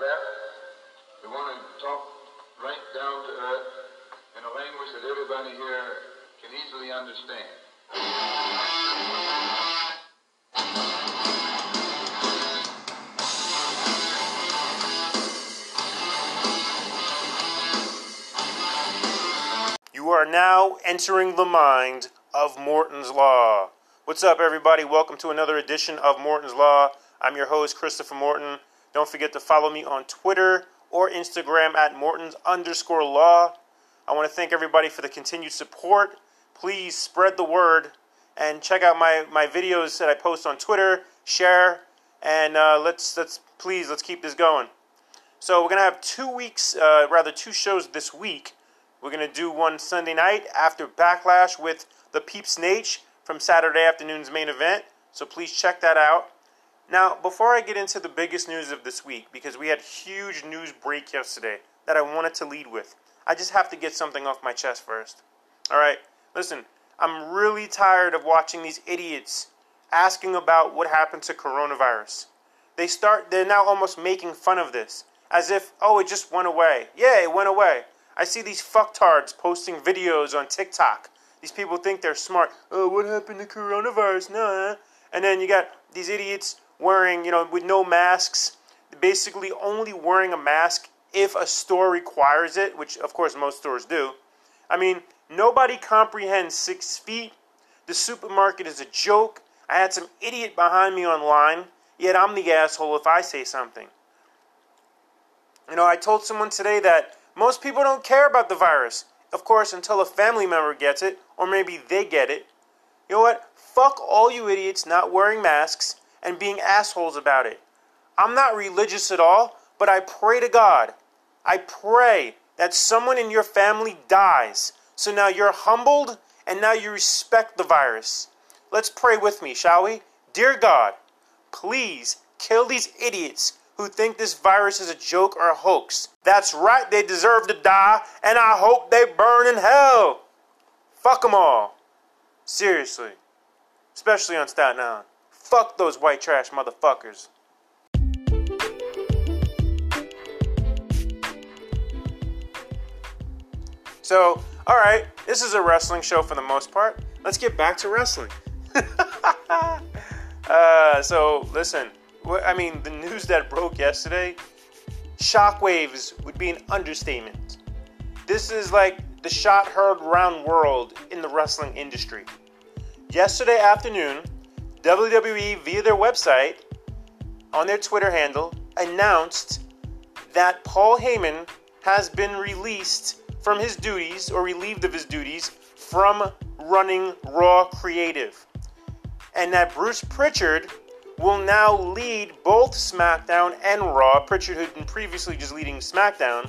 left. We want to talk right down to earth in a language that everybody here can easily understand. You are now entering the mind of Morton's Law. What's up, everybody? Welcome to another edition of Morton's Law. I'm your host, Christopher Morton. Don't forget to follow me on Twitter or Instagram at Morton's underscore law. I want to thank everybody for the continued support. Please spread the word and check out my, my videos that I post on Twitter. Share and uh, let's let's please let's keep this going. So we're gonna have two weeks, uh, rather two shows this week. We're gonna do one Sunday night after Backlash with the Peeps Nate from Saturday afternoon's main event. So please check that out. Now, before I get into the biggest news of this week, because we had huge news break yesterday that I wanted to lead with, I just have to get something off my chest first. All right, listen, I'm really tired of watching these idiots asking about what happened to coronavirus. They start, they're now almost making fun of this as if, oh, it just went away. Yeah, it went away. I see these fucktards posting videos on TikTok. These people think they're smart. Oh, what happened to coronavirus? Nah. And then you got these idiots wearing, you know, with no masks, basically only wearing a mask if a store requires it, which of course most stores do. I mean, nobody comprehends six feet. The supermarket is a joke. I had some idiot behind me online, yet I'm the asshole if I say something. You know, I told someone today that most people don't care about the virus. Of course, until a family member gets it, or maybe they get it. You know what? Fuck all you idiots not wearing masks and being assholes about it. I'm not religious at all, but I pray to God. I pray that someone in your family dies. So now you're humbled and now you respect the virus. Let's pray with me, shall we? Dear God, please kill these idiots who think this virus is a joke or a hoax. That's right, they deserve to die, and I hope they burn in hell. Fuck them all. Seriously. Especially on Staten Island. Fuck those white trash motherfuckers. So, alright, this is a wrestling show for the most part. Let's get back to wrestling. uh, so, listen, I mean, the news that broke yesterday, shockwaves would be an understatement. This is like the shot heard around world in the wrestling industry. Yesterday afternoon, WWE, via their website, on their Twitter handle, announced that Paul Heyman has been released from his duties or relieved of his duties from running Raw Creative. And that Bruce Pritchard will now lead both SmackDown and Raw. Pritchard had been previously just leading SmackDown.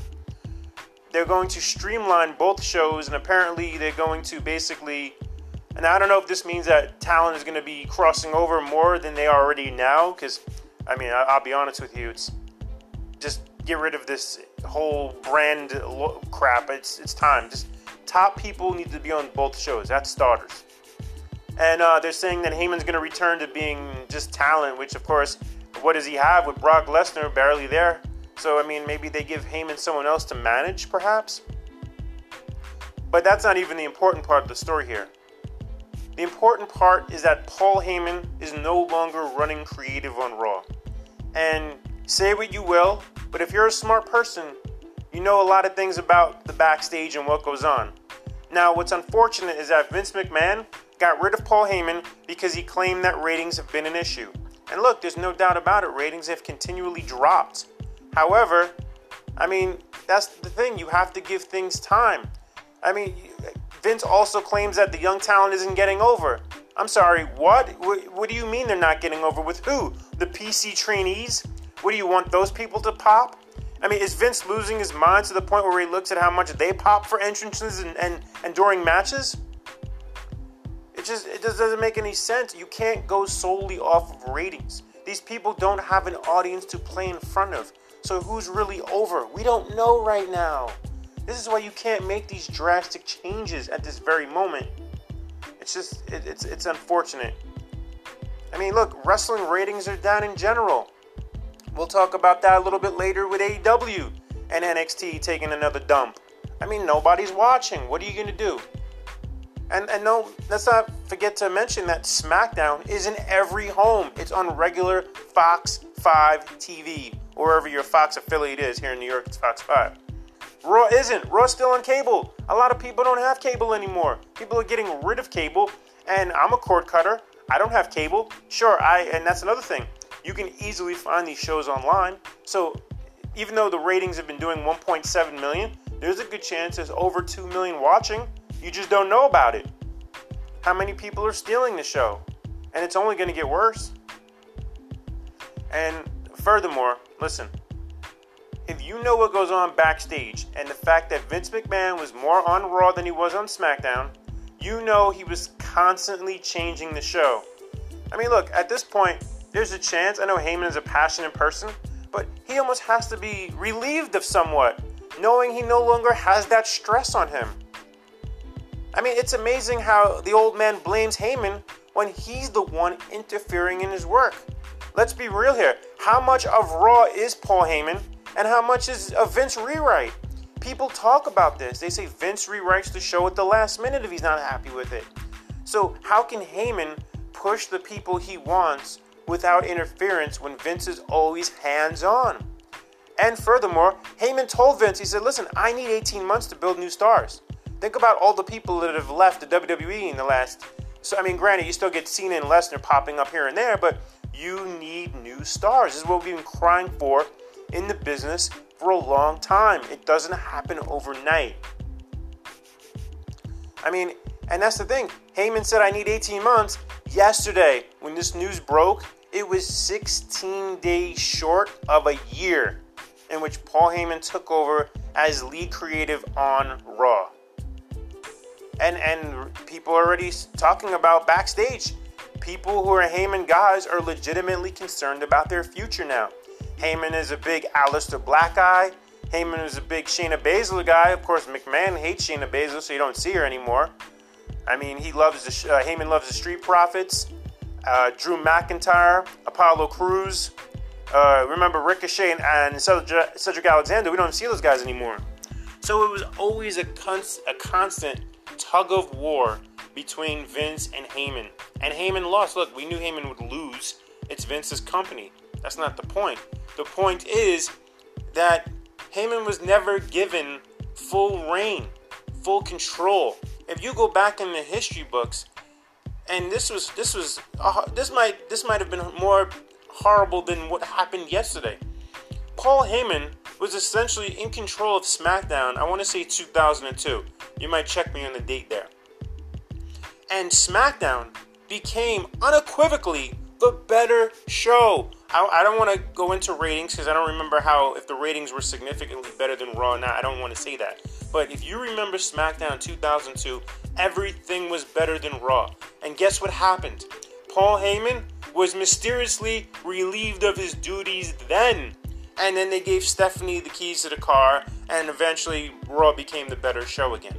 They're going to streamline both shows, and apparently they're going to basically. And I don't know if this means that talent is going to be crossing over more than they already now, because, I mean, I'll be honest with you, it's just get rid of this whole brand crap. It's it's time. Just top people need to be on both shows. That's starters. And uh, they're saying that Heyman's going to return to being just talent, which, of course, what does he have with Brock Lesnar barely there? So, I mean, maybe they give Heyman someone else to manage, perhaps? But that's not even the important part of the story here. The important part is that Paul Heyman is no longer running creative on Raw. And say what you will, but if you're a smart person, you know a lot of things about the backstage and what goes on. Now, what's unfortunate is that Vince McMahon got rid of Paul Heyman because he claimed that ratings have been an issue. And look, there's no doubt about it, ratings have continually dropped. However, I mean, that's the thing, you have to give things time. I mean, Vince also claims that the young talent isn't getting over. I'm sorry, what? What, do you mean they're not getting over with who? The PC trainees? What do you want those people to pop? I mean, is Vince losing his mind to the point where he looks at how much they pop for entrances and, and, and during matches? It just it just doesn't make any sense. You can't go solely off of ratings. These people don't have an audience to play in front of. So who's really over? We don't know right now. This is why you can't make these drastic changes at this very moment. It's just it, it's it's unfortunate. I mean, look, wrestling ratings are down in general. we'll talk about that a little bit later with AEW and NXT taking another dump. I mean, nobody's watching. What are you going to do? And, and no, let's not forget to mention that SmackDown is in every home. It's on regular Fox 5 TV, wherever your Fox affiliate is. Here in New York, it's Fox 5. Raw isn't. Raw's still on cable. A lot of people don't have cable anymore. People are getting rid of cable, and I'm a cord cutter. I don't have cable. Sure, I and that's another thing. You can easily find these shows online. So even though the ratings have been doing 1.7 million, there's a good chance there's over 2 million watching. You just don't know about it. How many people are stealing the show? And it's only going to get worse. And furthermore, listen, if you know what goes on backstage and the fact that Vince McMahon was more on Raw than he was on SmackDown, you know he was constantly changing the show. I mean, look, at this point, there's a chance. I know Heyman is a passionate person, but he almost has to be relieved of somewhat knowing he no longer has that stress on him. I mean, it's amazing how the old man blames Heyman when he's the one interfering in his work. Let's be real here. How much of Raw is Paul Heyman and how much is a Vince rewrite? People talk about this. They say Vince rewrites the show at the last minute if he's not happy with it. So, how can Heyman push the people he wants without interference when Vince is always hands on? And furthermore, Heyman told Vince, he said, listen, I need 18 months to build new stars. Think about all the people that have left the WWE in the last. So, I mean, granted, you still get Cena and Lesnar popping up here and there, but you need new stars. This is what we've been crying for in the business for a long time. It doesn't happen overnight. I mean, and that's the thing. Heyman said, I need 18 months. Yesterday, when this news broke, it was 16 days short of a year in which Paul Heyman took over as lead creative on Raw. And and people are already talking about backstage. People who are Heyman guys are legitimately concerned about their future now. Heyman is a big Aleister Black guy. Heyman is a big Shayna Baszler guy. Of course, McMahon hates Shayna Baszler, so you don't see her anymore. I mean, he loves the uh, Heyman loves the Street Profits, uh, Drew McIntyre, Apollo Crews. uh, remember Ricochet and, and Cedric Alexander. We don't see those guys anymore. So it was always a, a constant tug of war between Vince and Heyman. And Heyman lost. Look, we knew Heyman would lose. It's Vince's company. That's not the point. The point is that Heyman was never given full reign, full control. If you go back in the history books, and this was this was uh, this might this might have been more horrible than what happened yesterday. Paul Heyman was essentially in control of SmackDown, I want to say 2002. You might check me on the date there. And SmackDown became unequivocally the better show. I, don't want to go into ratings because I don't remember how, if the ratings were significantly better than Raw now. I don't want to say that. But if you remember SmackDown 2002, everything was better than Raw. And guess what happened? Paul Heyman was mysteriously relieved of his duties then. And then they gave Stephanie the keys to the car, and eventually Raw became the better show again.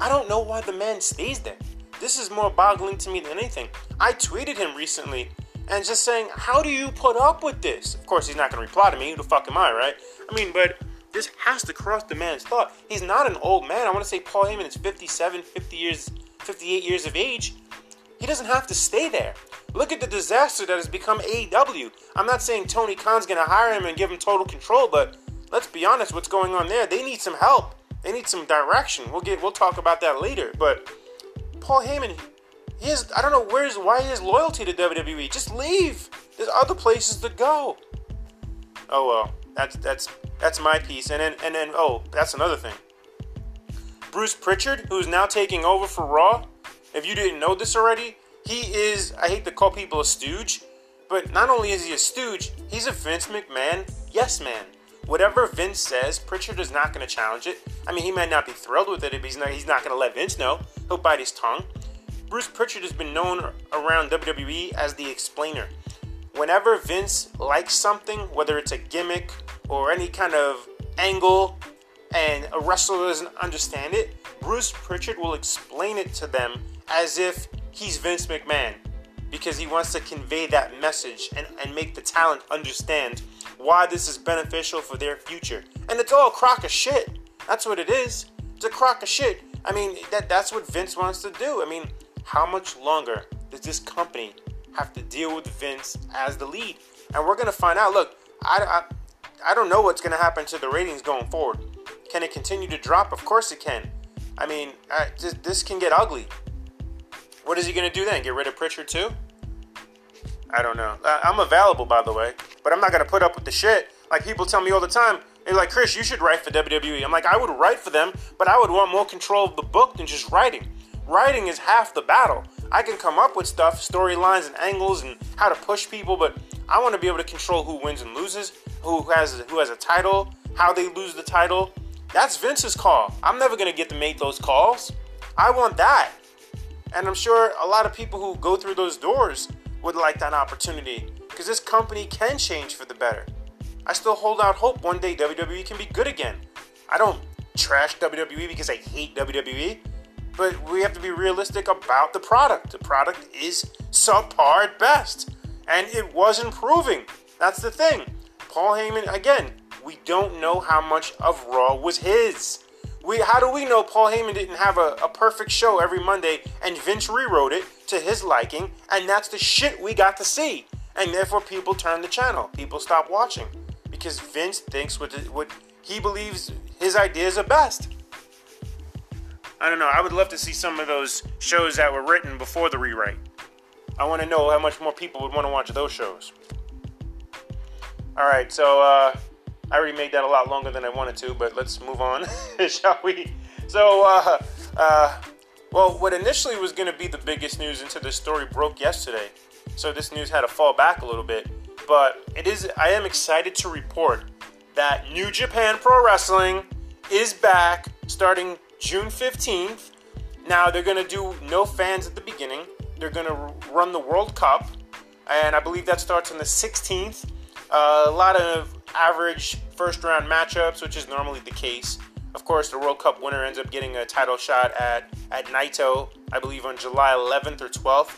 I don't know why the man stays there. This is more boggling to me than anything. I tweeted him recently and just saying, How do you put up with this? Of course, he's not going to reply to me. Who the fuck am I, right? I mean, but this has to cross the man's thought. He's not an old man. I want to say Paul Heyman is 57, 50 years, 58 years of age. He doesn't have to stay there. Look at the disaster that has become AEW. I'm not saying Tony Khan's going to hire him and give him total control, but let's be honest, what's going on there? They need some help. They need some direction. We'll get we'll talk about that later. But Paul Heyman, has I don't know where's why he has loyalty to WWE. Just leave. There's other places to go. Oh well, that's that's that's my piece. And then and then oh, that's another thing. Bruce Pritchard, who's now taking over for Raw, if you didn't know this already, he is, I hate to call people a stooge, but not only is he a stooge, he's a Vince McMahon yes man. Whatever Vince says, Pritchard is not going to challenge it. I mean, he might not be thrilled with it, but he's not, he's not going to let Vince know. He'll bite his tongue. Bruce Pritchard has been known around WWE as the explainer. Whenever Vince likes something, whether it's a gimmick or any kind of angle, and a wrestler doesn't understand it, Bruce Pritchard will explain it to them as if he's Vince McMahon. because he wants to convey that message and, and make the talent understand why this is beneficial for their future. And it's all a crock of shit. That's what it is. It's a crock of shit. I mean, that that's what Vince wants to do. I mean, how much longer does this company have to deal with Vince as the lead? And we're gonna find out. Look, I, I, I don't know what's gonna happen to the ratings going forward. Can it continue to drop? Of course it can. I mean, I, this, can get ugly. What is he gonna do then? Get rid of Pritchard too? I don't know. I'm available, by the way, but I'm not gonna put up with the shit. Like people tell me all the time, they're like, Chris, you should write for WWE. I'm like, I would write for them, but I would want more control of the book than just writing. Writing is half the battle. I can come up with stuff, storylines and angles and how to push people, but I want to be able to control who wins and loses, who has who has a title, how they lose the title. That's Vince's call. I'm never gonna get to make those calls. I want that. And I'm sure a lot of people who go through those doors would like that opportunity because this company can change for the better. I still hold out hope one day WWE can be good again. I don't trash WWE because I hate WWE, but we have to be realistic about the product. The product is subpar at best, and it was improving. That's the thing. Paul Heyman, again, we don't know how much of Raw was his. We, how do we know Paul Heyman didn't have a, a perfect show every Monday and Vince rewrote it to his liking, and that's the shit we got to see. And therefore, people turn the channel. People stop watching because Vince thinks what, what he believes his ideas are best. I don't know. I would love to see some of those shows that were written before the rewrite. I want to know how much more people would want to watch those shows. All right, so uh, I already made that a lot longer than I wanted to, but let's move on, shall we? So, uh, uh, well, what initially was going to be the biggest news into this story broke yesterday. So this news had to fall back a little bit, but it is. I am excited to report that New Japan Pro Wrestling is back starting June 15th. Now they're going to do no fans at the beginning. They're going to run the World Cup, and I believe that starts on the 16th. Uh, a lot of average first round matchups, which is normally the case. Of course, the World Cup winner ends up getting a title shot at, at Naito, I believe on July 11th or 12th.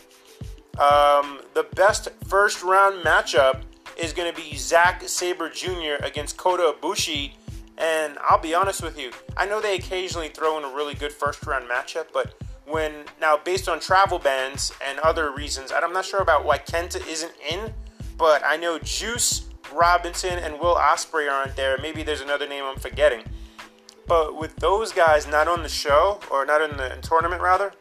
Um, the best first round matchup is going to be Zack Sabre Jr. against Kota Ibushi. And I'll be honest with you, I know they occasionally throw in a really good first round matchup, but when now based on travel bans and other reasons, I'm not sure about why Kenta isn't in, but I know Juice Robinson and Will Ospreay aren't there. Maybe there's another name I'm forgetting. But with those guys not on the show, or not in the tournament rather,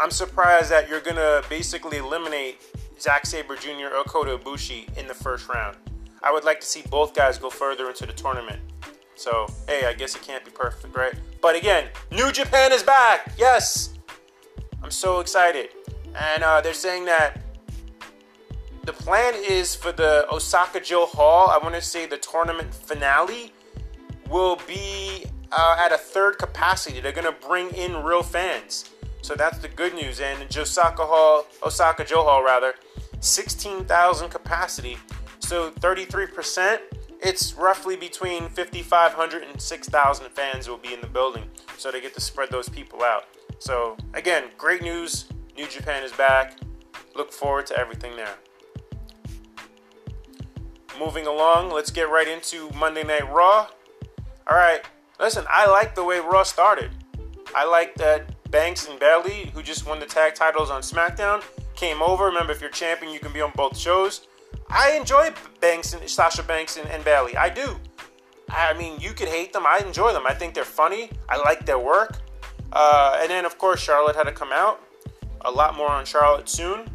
I'm surprised that you're gonna basically eliminate Zack Sabre Jr. or Kota Ibushi in the first round. I would like to see both guys go further into the tournament. So, hey, I guess it can't be perfect, right? But again, New Japan is back! Yes! I'm so excited. And uh, they're saying that the plan is for the Osaka-jo Hall, I want to say the tournament finale will be uh, at a third capacity. They're going to bring in real fans. So that's the good news. And Osaka Hall, Osaka-jo Hall rather, 16,000 capacity. So 33%, it's roughly between 5,500 and 6,000 fans will be in the building. So they get to spread those people out. So again, great news. New Japan is back. Look forward to everything there moving along, let's get right into Monday Night Raw. All right, listen, I like the way Raw started. I like that Banks and Bayley, who just won the tag titles on SmackDown, came over. Remember, if you're champion, you can be on both shows. I enjoy Banks and Sasha Banks and, and Bayley. I do. I mean, you could hate them. I enjoy them. I think they're funny. I like their work. Uh, and then, of course, Charlotte had to come out. A lot more on Charlotte soon.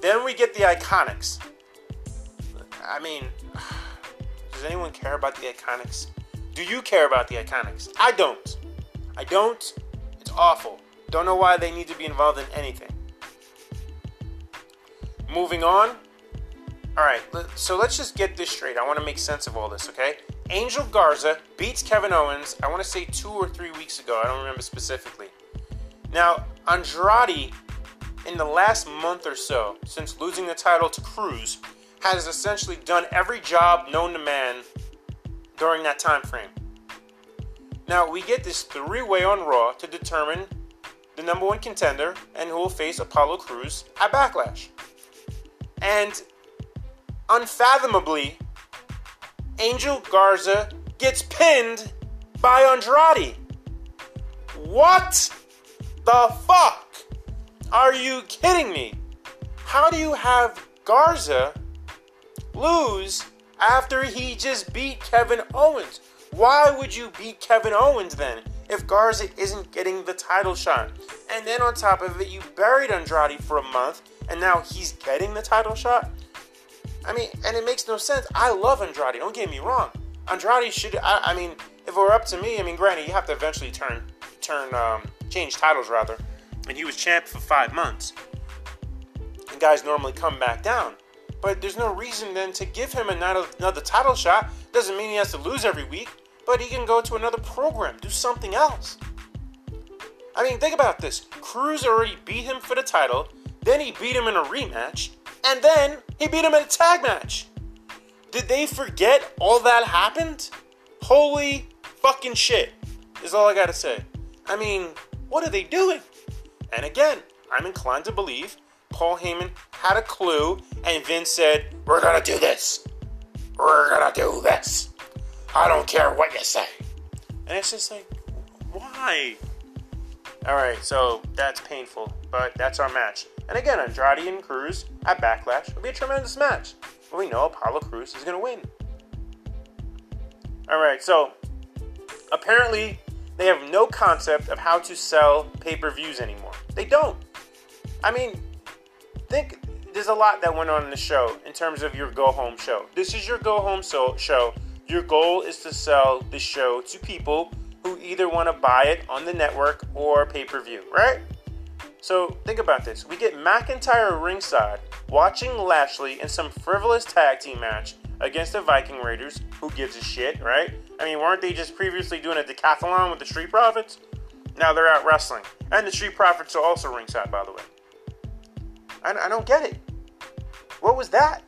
Then we get the Iconics. I mean, does anyone care about the Iconics? Do you care about the Iconics? I don't. I don't. It's awful. Don't know why they need to be involved in anything. Moving on. All right, so let's just get this straight. I want to make sense of all this, okay? Angel Garza beats Kevin Owens, I want to say two or three weeks ago. I don't remember specifically. Now, Andrade, in the last month or so, since losing the title to Crews, has essentially done every job known to man during that time frame. Now we get this three-way on Raw to determine the number one contender, and who will face Apollo Crews at Backlash. And unfathomably, Angel Garza gets pinned by Andrade. What the fuck? Are you kidding me? How do you have Garza lose after he just beat Kevin Owens? Why would you beat Kevin Owens then if Garza isn't getting the title shot? And then on top of it, you buried Andrade for a month and now he's getting the title shot? I mean, and it makes no sense. I love Andrade, don't get me wrong. Andrade should, I, I mean, if it were up to me, I mean, granted, you have to eventually turn, turn, um, change titles rather. And he was champ for five months. And guys normally come back down. But there's no reason then to give him another, another title shot. Doesn't mean he has to lose every week, but he can go to another program, do something else. I mean, think about this. Crews already beat him for the title, then he beat him in a rematch, and then he beat him in a tag match. Did they forget all that happened? Holy fucking shit, is all I gotta say. I mean, what are they doing? And again, I'm inclined to believe Paul Heyman had a clue, and Vince said, We're gonna do this. We're gonna do this. I don't care what you say. And it's just like, why? Alright, so that's painful, but that's our match. And again, Andrade and Crews at Backlash will be a tremendous match. But we know Apollo Crews is gonna win. Alright, so apparently they have no concept of how to sell pay per views anymore. They don't. I mean, think there's a lot that went on in the show in terms of your go home show. This is your go home so- show. Your goal is to sell the show to people who either want to buy it on the network or pay per view, right? So think about this. We get McIntyre ringside watching Lashley in some frivolous tag team match against the Viking Raiders. Who gives a shit, right? I mean, weren't they just previously doing a decathlon with the Street Profits? Now they're out wrestling. And the Street Profits are also ringside, by the way. I, I don't get it. What was that?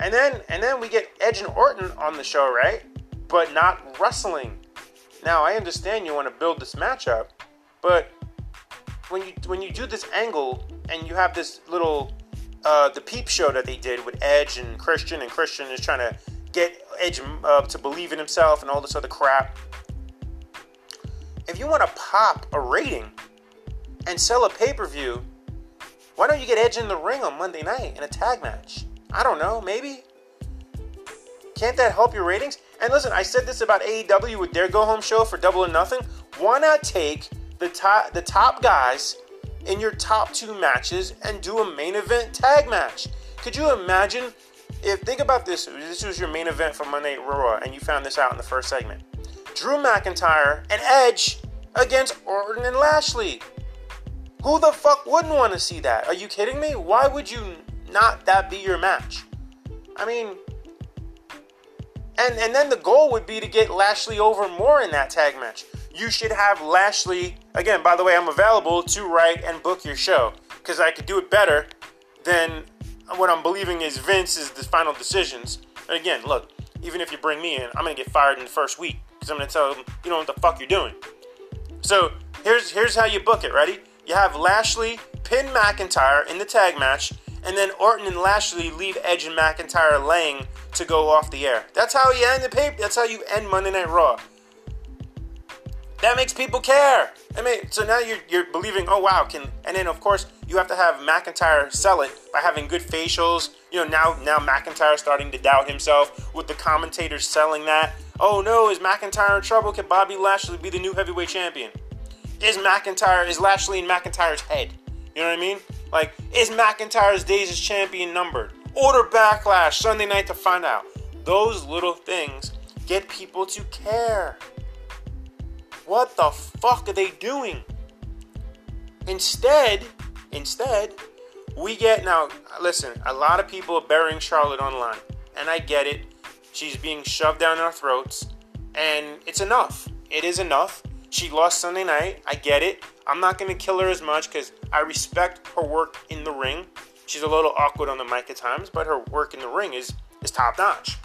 And then and then we get Edge and Orton on the show, right? But not wrestling. Now I understand you want to build this matchup, but when you when you do this angle and you have this little uh, the peep show that they did with Edge and Christian, and Christian is trying to get Edge uh, to believe in himself and all this other crap. If you want to pop a rating and sell a pay per view, why don't you get Edge in the ring on Monday night in a tag match? I don't know, maybe. Can't that help your ratings? And listen, I said this about AEW with their go home show for Double or Nothing. Why not take the top the top guys in your top two matches and do a main event tag match? Could you imagine if think about this? This was your main event for Monday Night Raw, and you found this out in the first segment. Drew McIntyre and Edge against Orton and Lashley. Who the fuck wouldn't want to see that? Are you kidding me? Why would you not that be your match? I mean, and and then the goal would be to get Lashley over more in that tag match. You should have Lashley again. By the way, I'm available to write and book your show because I could do it better than what I'm believing is Vince's the final decisions. And again, look, even if you bring me in, I'm gonna get fired in the first week because I'm gonna tell them you know what the fuck you're doing. So here's here's how you book it. Ready? you have Lashley pin McIntyre in the tag match, and then Orton and Lashley leave Edge and McIntyre laying to go off the air. That's how you end the paper. That's how you end Monday Night Raw. That makes people care. I mean, so now you're you're believing, oh wow, can and then of course you have to have McIntyre sell it by having good facials. You know, now now McIntyre starting to doubt himself with the commentators selling that. Oh no, is McIntyre in trouble? Can Bobby Lashley be the new heavyweight champion? is McIntyre, is Lashley in McIntyre's head? You know what I mean? Like, is McIntyre's days as champion numbered? Order backlash Sunday night to find out. Those little things get people to care. What the fuck are they doing? Instead, instead, we get now. Listen, a lot of people are burying Charlotte online, and I get it. She's being shoved down our throats, and it's enough. It is enough. She lost Sunday night. I get it. I'm not going to kill her as much because I respect her work in the ring. She's a little awkward on the mic at times, but her work in the ring is, is top notch.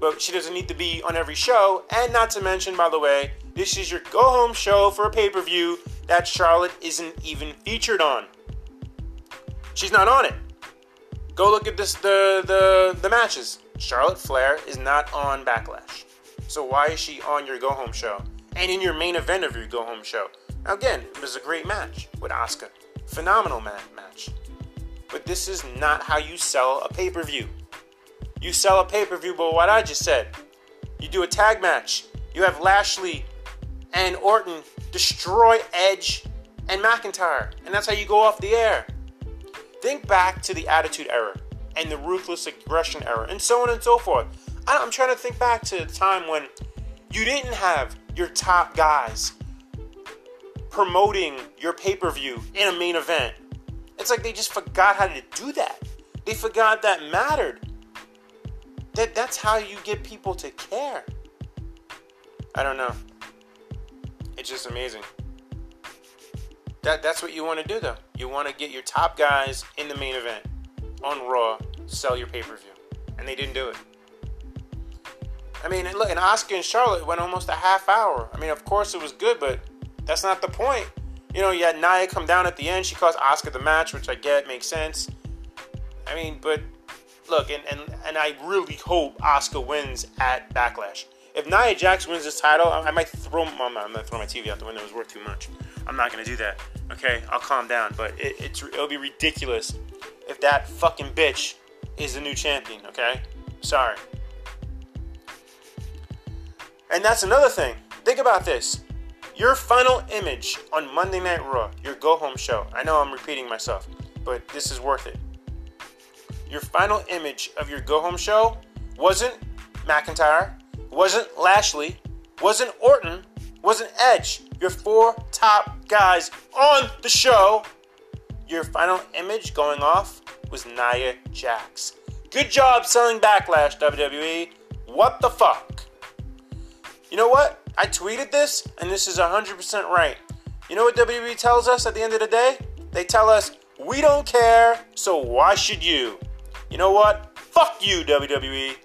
But she doesn't need to be on every show. And not to mention, by the way, this is your go home show for a pay per view. that Charlotte isn't even featured on. She's not on it. Go look at this the the the matches. Charlotte Flair is not on Backlash. So why is she on your go home show? And in your main event of your go home show? Now again, it was a great match with Asuka. Phenomenal match. But this is not how you sell a pay-per-view. You sell a pay-per-view but what I just said. You do a tag match. You have Lashley and Orton destroy Edge and McIntyre. And that's how you go off the air. Think back to the Attitude Era and the Ruthless Aggression Era and so on and so forth. I'm trying to think back to the time when you didn't have your top guys promoting your pay per view in a main event. It's like they just forgot how to do that. They forgot that mattered. That that's how you get people to care. I don't know. It's just amazing. That that's what you want to do though. You want to get your top guys in the main event on Raw, sell your pay-per-view. And they didn't do it. I mean, look, and Asuka and Charlotte went almost a half hour. I mean, of course it was good, but that's not the point. You know, you had Nia come down at the end. She caused Asuka the match, which I get makes sense. I mean, but look, and, and, and I really hope Asuka wins at Backlash. If Nia Jax wins this title, I, I might throw. Well, I'm not throw my TV out the window. It was worth too much. I'm not gonna do that. Okay, I'll calm down. But it, it's it'll be ridiculous if that fucking bitch is the new champion. Okay, sorry. And that's another thing. Think about this. Your final image on Monday Night Raw, your go home show. I know I'm repeating myself, but this is worth it. Your final image of your go home show wasn't McIntyre, wasn't Lashley, wasn't Orton, wasn't Edge. Your four top guys on the show. Your final image going off was Nia Jax. Good job selling Backlash, WWE. What the fuck? You know what? I tweeted this, and this is 100% right. You know what WWE tells us at the end of the day? They tell us, we don't care, so why should you? You know what? Fuck you, WWE.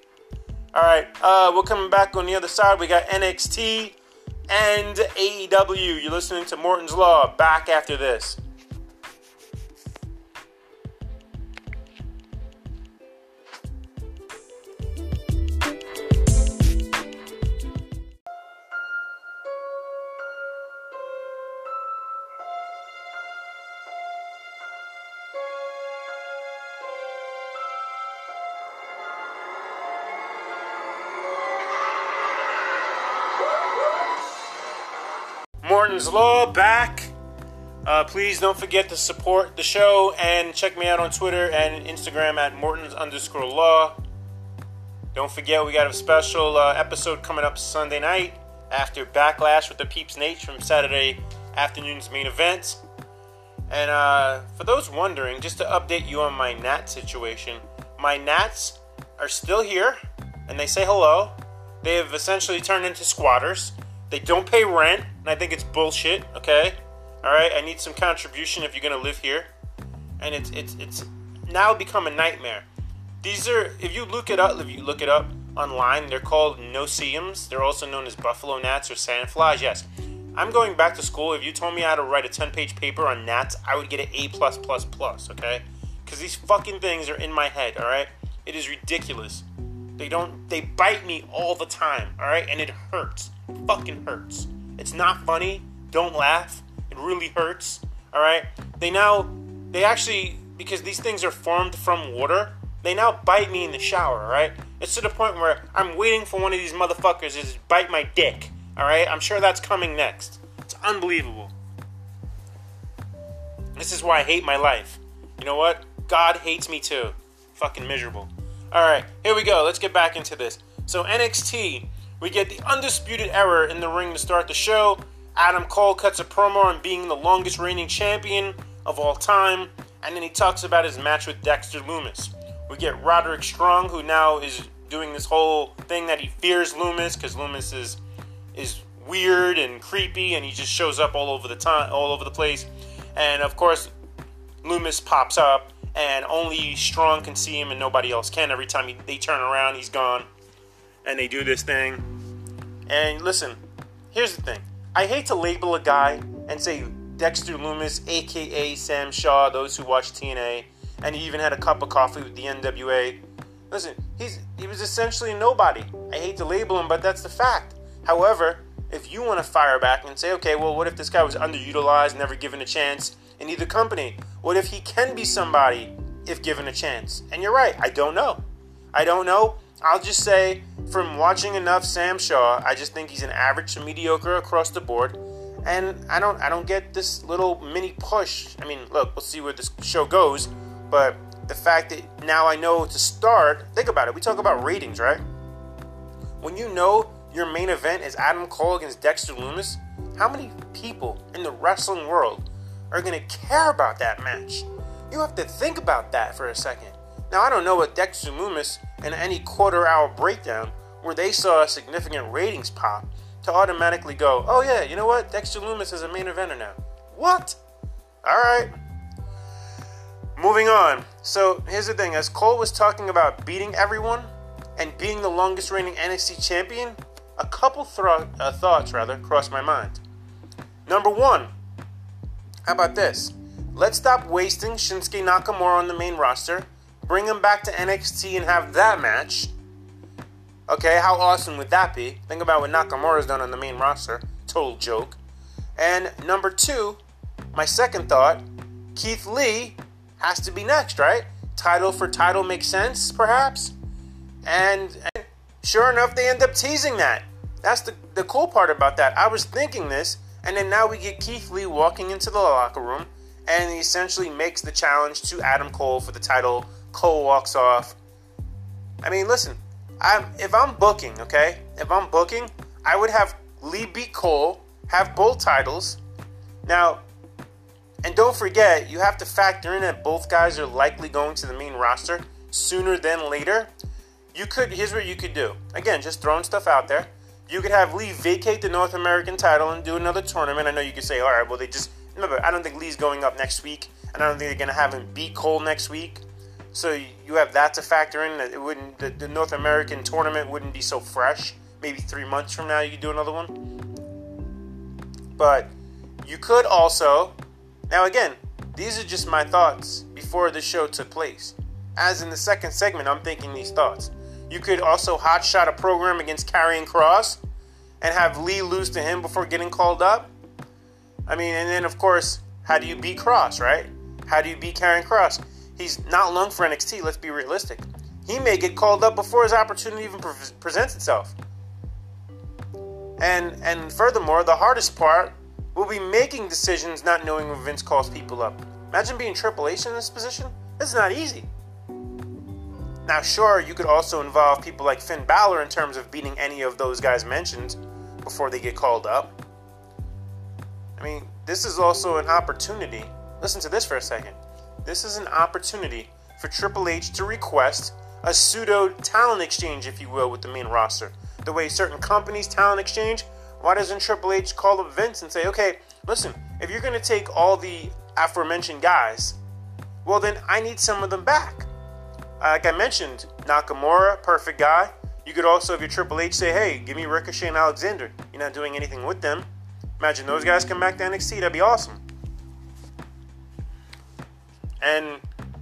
All right, uh, we're coming back on the other side. We got NXT and AEW. You're listening to Morton's Law. Back after this. Morton's Law back. Uh, please don't forget to support the show and check me out on Twitter and Instagram at Morton's underscore law. Don't forget, we got a special uh, episode coming up Sunday night after Backlash with the Peeps Nate from Saturday afternoon's main event. And uh, for those wondering, just to update you on my gnat situation, my gnats are still here and they say hello. They have essentially turned into squatters. They don't pay rent, and I think it's bullshit. Okay, all right. I need some contribution if you're gonna live here, and it's it's it's now become a nightmare. These are if you look it up, if you look it up online, they're called no-see-ums. They're also known as buffalo gnats or sandflies. Yes, I'm going back to school. If you told me how to write a 10-page paper on gnats, I would get an A plus plus plus. Okay, because these fucking things are in my head. All right, it is ridiculous. They don't. They bite me all the time. All right, and it hurts. fucking hurts. It's not funny. Don't laugh. It really hurts. All right. They now. They actually because these things are formed from water. They now bite me in the shower. All right. It's to the point where I'm waiting for one of these motherfuckers to bite my dick. All right. I'm sure that's coming next. It's unbelievable. This is why I hate my life. You know what? God hates me too. Fucking miserable. All right, here we go. Let's get back into this. So NXT, we get the Undisputed Era in the ring to start the show. Adam Cole cuts a promo on being the longest reigning champion of all time, and then he talks about his match with Dexter Lumis. We get Roderick Strong, who now is doing this whole thing that he fears Lumis because Lumis is is weird and creepy, and he just shows up all over the time, all over the place. And of course, Lumis pops up and only Strong can see him and nobody else can. Every time he, they turn around, he's gone, and they do this thing. And listen, here's the thing: I hate to label a guy and say Dexter Lumis, aka Sam Shaw, those who watch TNA, and he even had a cup of coffee with the NWA. Listen, he's he was essentially nobody. I hate to label him, but that's the fact. However, if you want to fire back and say, okay, well, what if this guy was underutilized, never given a chance in either company? What if he can be somebody if given a chance? And you're right, I don't know. I don't know. I'll just say, from watching enough Sam Shaw, I just think he's an average to mediocre across the board. And I don't, I don't get this little mini push. I mean, look, we'll see where this show goes. But the fact that now I know to start, think about it. We talk about ratings, right? When you know your main event is Adam Cole against Dexter Lumis, how many people in the wrestling world are going to care about that match? You have to think about that for a second. Now, I don't know what Dexter Lumis in any quarter hour breakdown where they saw a significant ratings pop to automatically go, oh yeah, you know what? Dexter Lumis is a main eventer now. What? All right. Moving on. So here's the thing: as Cole was talking about beating everyone and being the longest reigning NXT champion, a couple thro- uh, thoughts rather crossed my mind. Number one, how about this? Let's stop wasting Shinsuke Nakamura on the main roster Bring him back to NXT and have that match. Okay, how awesome would that be? Think about what Nakamura's done on the main roster. Total joke. And number two, my second thought, Keith Lee has to be next, right? Title for title makes sense, perhaps. And, and sure enough, they end up teasing that. That's the, the cool part about that. I was thinking this, and then now we get Keith Lee walking into the locker room, and he essentially makes the challenge to Adam Cole for the title Cole walks off. I mean, listen, I'm, if I'm booking, okay, if I'm booking, I would have Lee beat Cole, have both titles. Now, and don't forget, you have to factor in that both guys are likely going to the main roster sooner than later. You could, here's what you could do. Again, just throwing stuff out there. You could have Lee vacate the North American title and do another tournament. I know you could say, all right, well, they just, remember, I don't think Lee's going up next week, and I don't think they're going to have him beat Cole next week. So you have that to factor in. That it wouldn't the, the North American tournament wouldn't be so fresh. Maybe three months from now you could do another one. But you could also now again, these are just my thoughts before the show took place. As in the second segment, I'm thinking these thoughts. You could also hotshot a program against Karrion Kross and have Lee lose to him before getting called up. I mean, and then of course, how do you beat Kross, right? How do you beat Karrion Kross? He's not long for NXT, let's be realistic. He may get called up before his opportunity even pre- presents itself. And and furthermore, the hardest part will be making decisions not knowing when Vince calls people up. Imagine being Triple H in this position. It's not easy. Now, sure, you could also involve people like Finn Balor in terms of beating any of those guys mentioned before they get called up. I mean, this is also an opportunity. Listen to this for a second. This is an opportunity for Triple H to request a pseudo talent exchange, if you will, with the main roster. The way certain companies talent exchange, why doesn't Triple H call up Vince and say, okay, listen, if you're going to take all the aforementioned guys, well, then I need some of them back. Uh, like I mentioned, Nakamura, perfect guy. You could also, if you're Triple H, say, hey, give me Ricochet and Alexander. You're not doing anything with them. Imagine those guys come back to NXT. That'd be awesome. And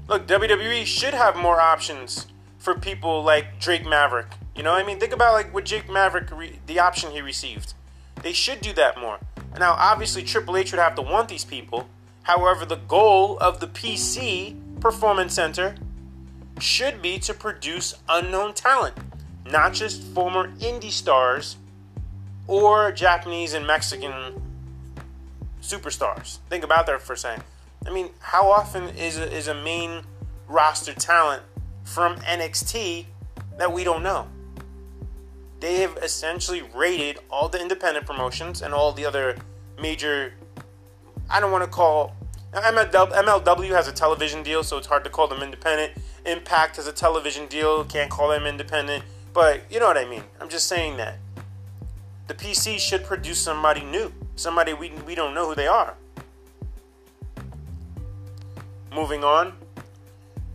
look, WWE should have more options for people like Drake Maverick. You know, what I mean, think about like what Drake Maverick, re- the option he received. They should do that more. Now, obviously, Triple H would have to want these people. However, the goal of the PC Performance Center should be to produce unknown talent, not just former indie stars or Japanese and Mexican superstars. Think about that for a second. I mean, how often is a, is a main roster talent from NXT that we don't know? They have essentially raided all the independent promotions and all the other major. I don't want to call MLW MLW has a television deal, so it's hard to call them independent. Impact has a television deal, can't call them independent. But you know what I mean. I'm just saying that the PC should produce somebody new, somebody we we don't know who they are moving on.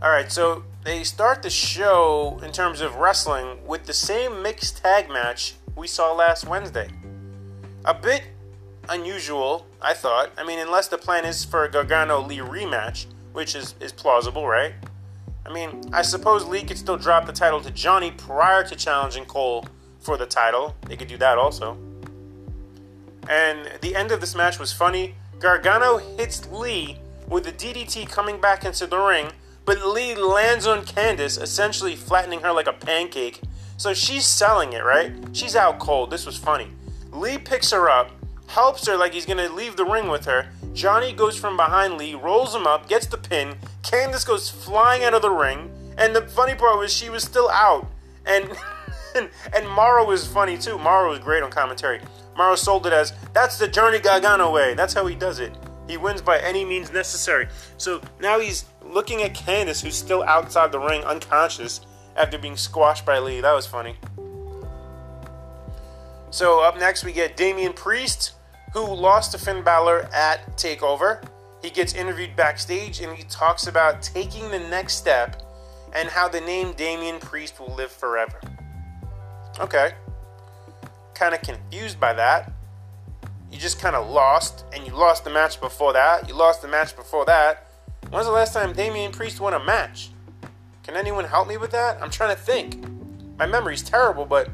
All right, so they start the show in terms of wrestling with the same mixed tag match we saw last Wednesday. A bit unusual, I thought. I mean, unless the plan is for a Gargano Lee rematch, which is, is plausible, right? I mean, I suppose Lee could still drop the title to Johnny prior to challenging Cole for the title. They could do that also. And the end of this match was funny. Gargano hits Lee with the DDT coming back into the ring, but Lee lands on Candice, essentially flattening her like a pancake. So she's selling it, right? She's out cold. This was funny. Lee picks her up, helps her like he's gonna leave the ring with her. Johnny goes from behind Lee, rolls him up, gets the pin. Candice goes flying out of the ring, and the funny part was she was still out. And and, and Mauro was funny too. Mauro was great on commentary. Mauro sold it as that's the Johnny Gargano way. That's how he does it. He wins by any means necessary. So now he's looking at Candice, who's still outside the ring, unconscious, after being squashed by Lee. That was funny. So up next we get Damian Priest, who lost to Finn Balor at Takeover. He gets interviewed backstage and he talks about taking the next step and how the name Damian Priest will live forever. Okay. Kind of confused by that. You just kind of lost, and you lost the match before that. You lost the match before that. When's the last time Damian Priest won a match? Can anyone help me with that? I'm trying to think. My memory's terrible, but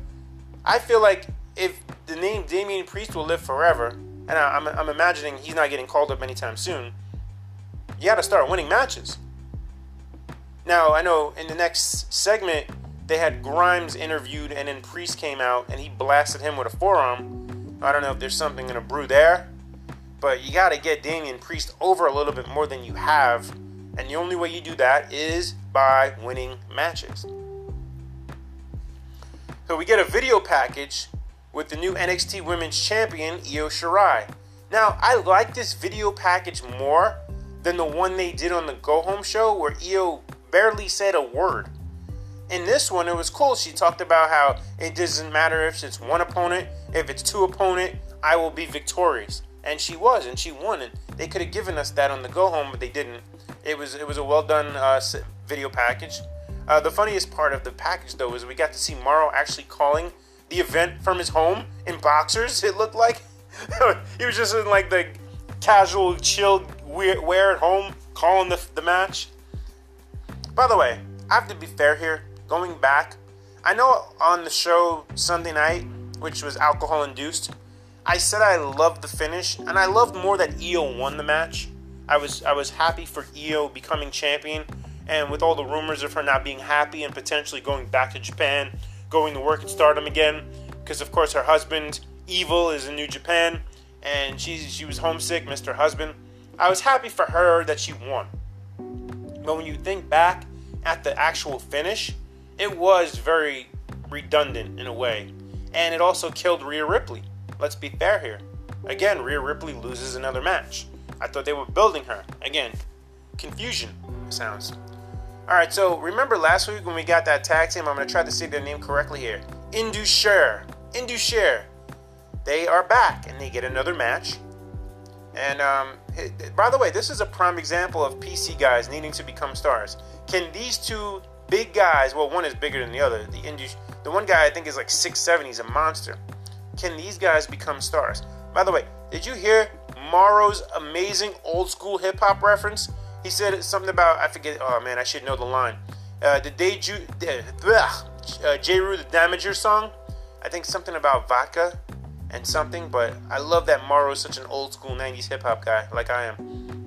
I feel like if the name Damian Priest will live forever, and I, am I'm, I'm imagining he's not getting called up anytime soon, you got to start winning matches. Now, I know in the next segment, they had Grimes interviewed, and then Priest came out and he blasted him with a forearm. I don't know if there's something in a brew there, but you got to get Damian Priest over a little bit more than you have, and the only way you do that is by winning matches. So we get a video package with the new NXT Women's Champion Io Shirai. Now I like this video package more than the one they did on the Go Home show where Io barely said a word in this one, it was cool. She talked about how it doesn't matter if it's one opponent, if it's two opponent, I will be victorious. And she was, and she won. And they could have given us that on the go home, but they didn't. It was it was a well done uh, video package. Uh, the funniest part of the package, though, is we got to see Mauro actually calling the event from his home in boxers. It looked like he was just in like the casual, chill wear at home, calling the, the match. By the way, I have to be fair here going back, I know on the show Sunday night, which was alcohol induced, I said I loved the finish, and I loved more that Io won the match. I was I was happy for Io becoming champion, and with all the rumors of her not being happy and potentially going back to Japan, going to work at Stardom again, because of course her husband Evil is in New Japan, and she she was homesick, missed her husband. I was happy for her that she won. But when you think back at the actual finish, it was very redundant in a way. And it also killed Rhea Ripley. Let's be fair here. Again, Rhea Ripley loses another match. I thought they were building her. Again, confusion sounds. Alright, so remember last week when we got that tag team? I'm going to try to say their name correctly here. Indus Sher. They are back and they get another match. And um, by the way, this is a prime example of PC guys needing to become stars. Can these two big guys. Well, one is bigger than the other. The Indus, the one guy I think is like six seven. He's a monster. Can these guys become stars? By the way, did you hear Mauro's amazing old school hip hop reference? He said something about I forget. Oh man, I should know the line. Uh, the day Ju, uh, Jeru the Damaja song. I think something about vodka and something. But I love that Mauro is such an old school '90s hip hop guy, like I am.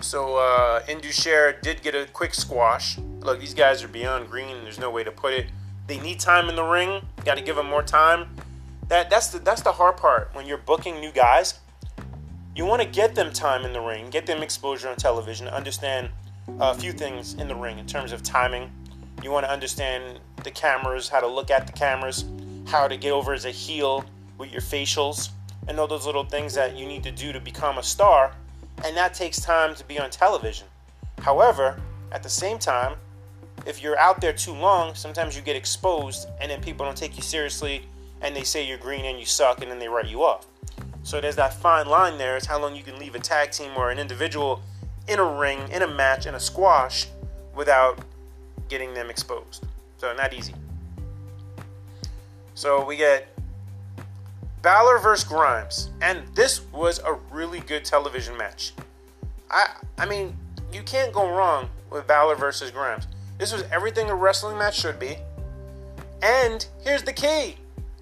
So uh, Indus Sher did get a quick squash. Look, these guys are beyond green. There's no way to put it. They need time in the ring. Got to give them more time. That that's the that's the hard part when you're booking new guys. You want to get them time in the ring, get them exposure on television, understand a few things in the ring in terms of timing. You want to understand the cameras, how to look at the cameras, how to get over as a heel with your facials, and all those little things that you need to do to become a star and that takes time to be on television. However, at the same time, if you're out there too long, sometimes you get exposed and then people don't take you seriously and they say you're green and you suck and then they write you off. So there's that fine line there is how long you can leave a tag team or an individual in a ring, in a match, in a squash without getting them exposed. So not easy. So we get Balor versus Grimes, and this was a really good television match. I I mean, you can't go wrong with Balor versus Grimes. This was everything a wrestling match should be. And here's the key.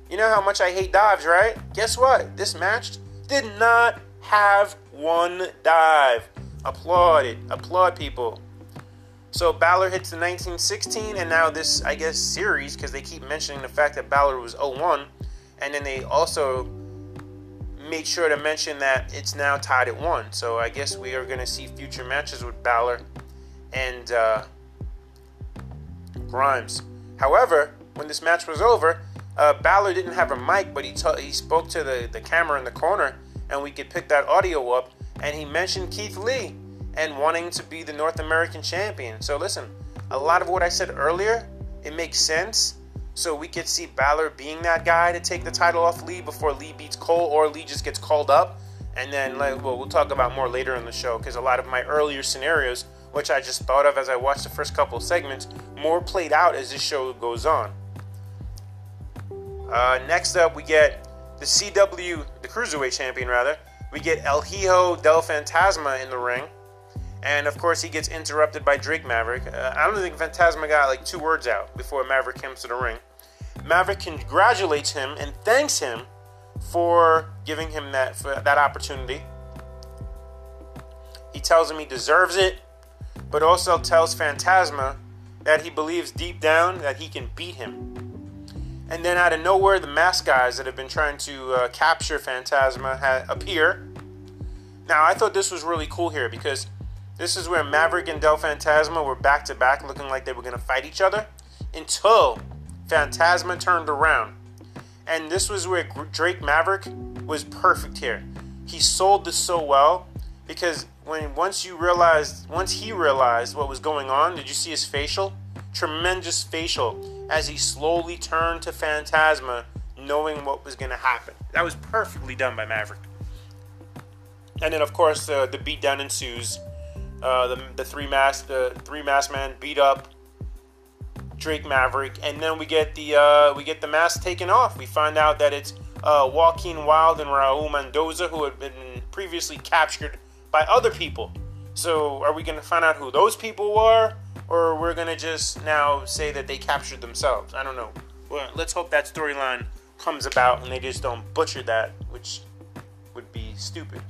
You know how much I hate dives, right? Guess what? This match did not have one dive. Applaud it. Applaud people. So Balor hits the 1916, and now this, I guess, series, because they keep mentioning the fact that Balor was 01, and then they also made sure to mention that it's now tied at one. So I guess we are going to see future matches with Balor and uh, Grimes. However, when this match was over, uh, Balor didn't have a mic, but he t- he spoke to the, the camera in the corner, and we could pick that audio up. And he mentioned Keith Lee and wanting to be the North American champion. So listen, a lot of what I said earlier, it makes sense. So we could see Balor being that guy to take the title off Lee before Lee beats Cole, or Lee just gets called up. And then, like, well, we'll talk about more later in the show because a lot of my earlier scenarios, which I just thought of as I watched the first couple of segments, more played out as this show goes on. Uh, next up, we get the CW, the Cruiserweight Champion, rather. We get El Hijo del Fantasma in the ring. And of course, he gets interrupted by Drake Maverick. Uh, I don't think Fantasma got like two words out before Maverick comes to the ring. Maverick congratulates him and thanks him for giving him that for that opportunity. He tells him he deserves it, but also tells Fantasma that he believes deep down that he can beat him. And then out of nowhere, the mask guys that have been trying to uh, capture Fantasma ha- appear. Now, I thought this was really cool here because this is where Maverick and Del Fantasma were back to back, looking like they were going to fight each other, until Fantasma turned around. And this was where Drake Maverick was perfect here. He sold this so well because when once you realized, once he realized what was going on, did you see his facial? Tremendous facial as he slowly turned to Fantasma, knowing what was going to happen. That was perfectly done by Maverick. And then, of course, uh, the beatdown ensues uh, the, the three mass the three mass man beat up Drake Maverick, and then we get the uh, we get the mask taken off. We find out that it's uh, Joaquin Wilde and Raul Mendoza who had been previously captured by other people. So are we going to find out who those people were, or we're going to just now say that they captured themselves? I don't know. Well, let's hope that storyline comes about and they just don't butcher that, which would be stupid.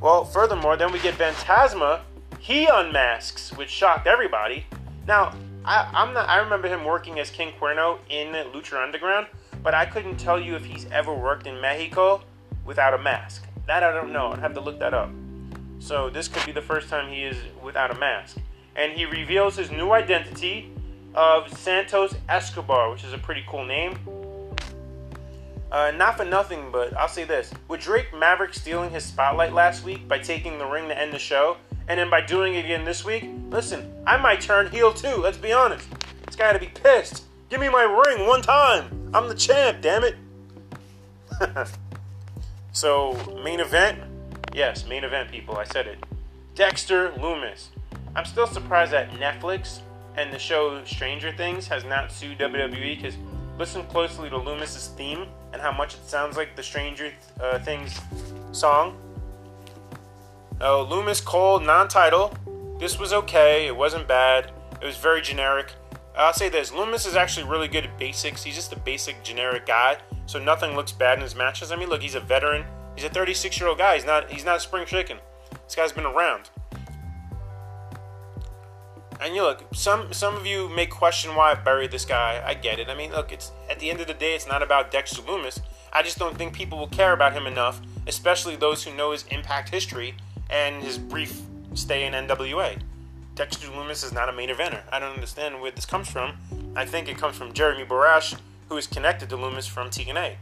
Well, furthermore, then we get Fantasma. He unmasks, which shocked everybody. Now, I, am not. I remember him working as King Cuerno in Lucha Underground, but I couldn't tell you if he's ever worked in Mexico without a mask. That I don't know. I'd have to look that up. So this could be the first time he is without a mask. And he reveals his new identity of Santos Escobar, which is a pretty cool name. Uh, not for nothing, but I'll say this. With Drake Maverick stealing his spotlight last week by taking the ring to end the show, and then by doing it again this week, listen, I might turn heel too, let's be honest. This guy to be pissed. Give me my ring one time. I'm the champ, damn it. so, main event? Yes, main event, people, I said it. Dexter Lumis. I'm still surprised that Netflix and the show Stranger Things has not sued WWE because listen closely to Lumis's theme and how much it sounds like the Stranger uh, Things song. Oh, Lumis Cole, non-title. This was okay. It wasn't bad. It was very generic. I'll say this: Lumis is actually really good at basics. He's just a basic, generic guy, so nothing looks bad in his matches. I mean, look, he's a veteran. He's a 36-year-old guy. He's not. He's not a spring chicken. This guy's been around. And you look, some some of you may question why I buried this guy. I get it. I mean, look, it's at the end of the day, it's not about Dexter Lumis. I just don't think people will care about him enough, especially those who know his Impact history and his brief stay in NWA. Dexter Lumis is not a main eventer. I don't understand where this comes from. I think it comes from Jeremy Borash, who is connected to Lumis from TNA.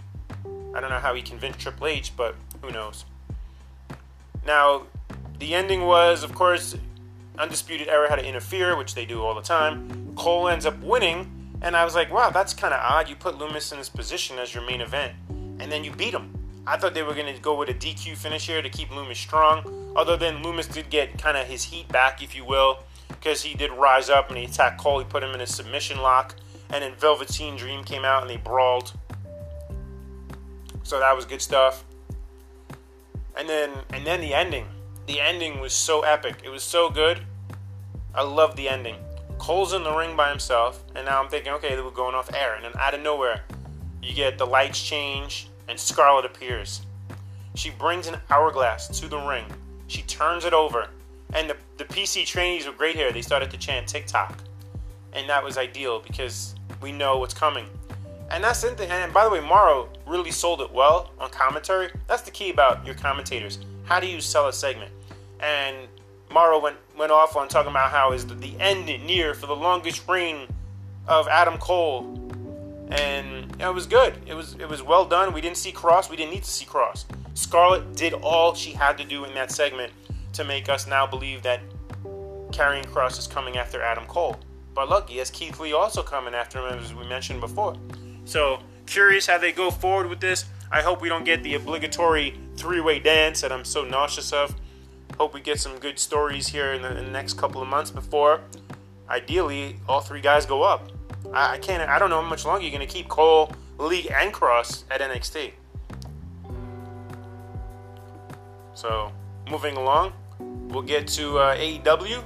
I don't know how he convinced Triple H, but who knows. Now, the ending was, of course, Undisputed Era had to interfere, which they do all the time. Cole ends up winning, and I was like, wow, that's kind of odd. You put Lumis in this position as your main event, and then you beat him. I thought they were going to go with a DQ finish here to keep Lumis strong. Other than Lumis did get kind of his heat back, if you will, because he did rise up and he attacked Cole. He put him in a submission lock, and then Velveteen Dream came out and they brawled. So that was good stuff. And then and then the ending. The ending was so epic. It was so good. I love the ending. Cole's in the ring by himself, and now I'm thinking, okay, they were going off air, and then out of nowhere, you get the lights change, and Scarlett appears. She brings an hourglass to the ring. She turns it over, and the, the PC trainees were great here. They started to chant TikTok, and that was ideal because we know what's coming. And that's the thing. And by the way, Mauro really sold it well on commentary. That's the key about your commentators. How do you sell a segment? And Mauro went went off on talking about how is the, the end near for the longest reign of Adam Cole, and it was good. It was it was well done. We didn't see Kross. We didn't need to see Kross. Scarlett did all she had to do in that segment to make us now believe that Karrion Kross is coming after Adam Cole. But he has Keith Lee also coming after him, as we mentioned before. So curious how they go forward with this. I hope we don't get the obligatory three-way dance that I'm so nauseous of. Hope we get some good stories here in the, in the next couple of months before, ideally, all three guys go up. I, I can't. I don't know how much longer you're gonna keep Cole, Lee, and Kross at NXT. So moving along, we'll get to uh, AEW.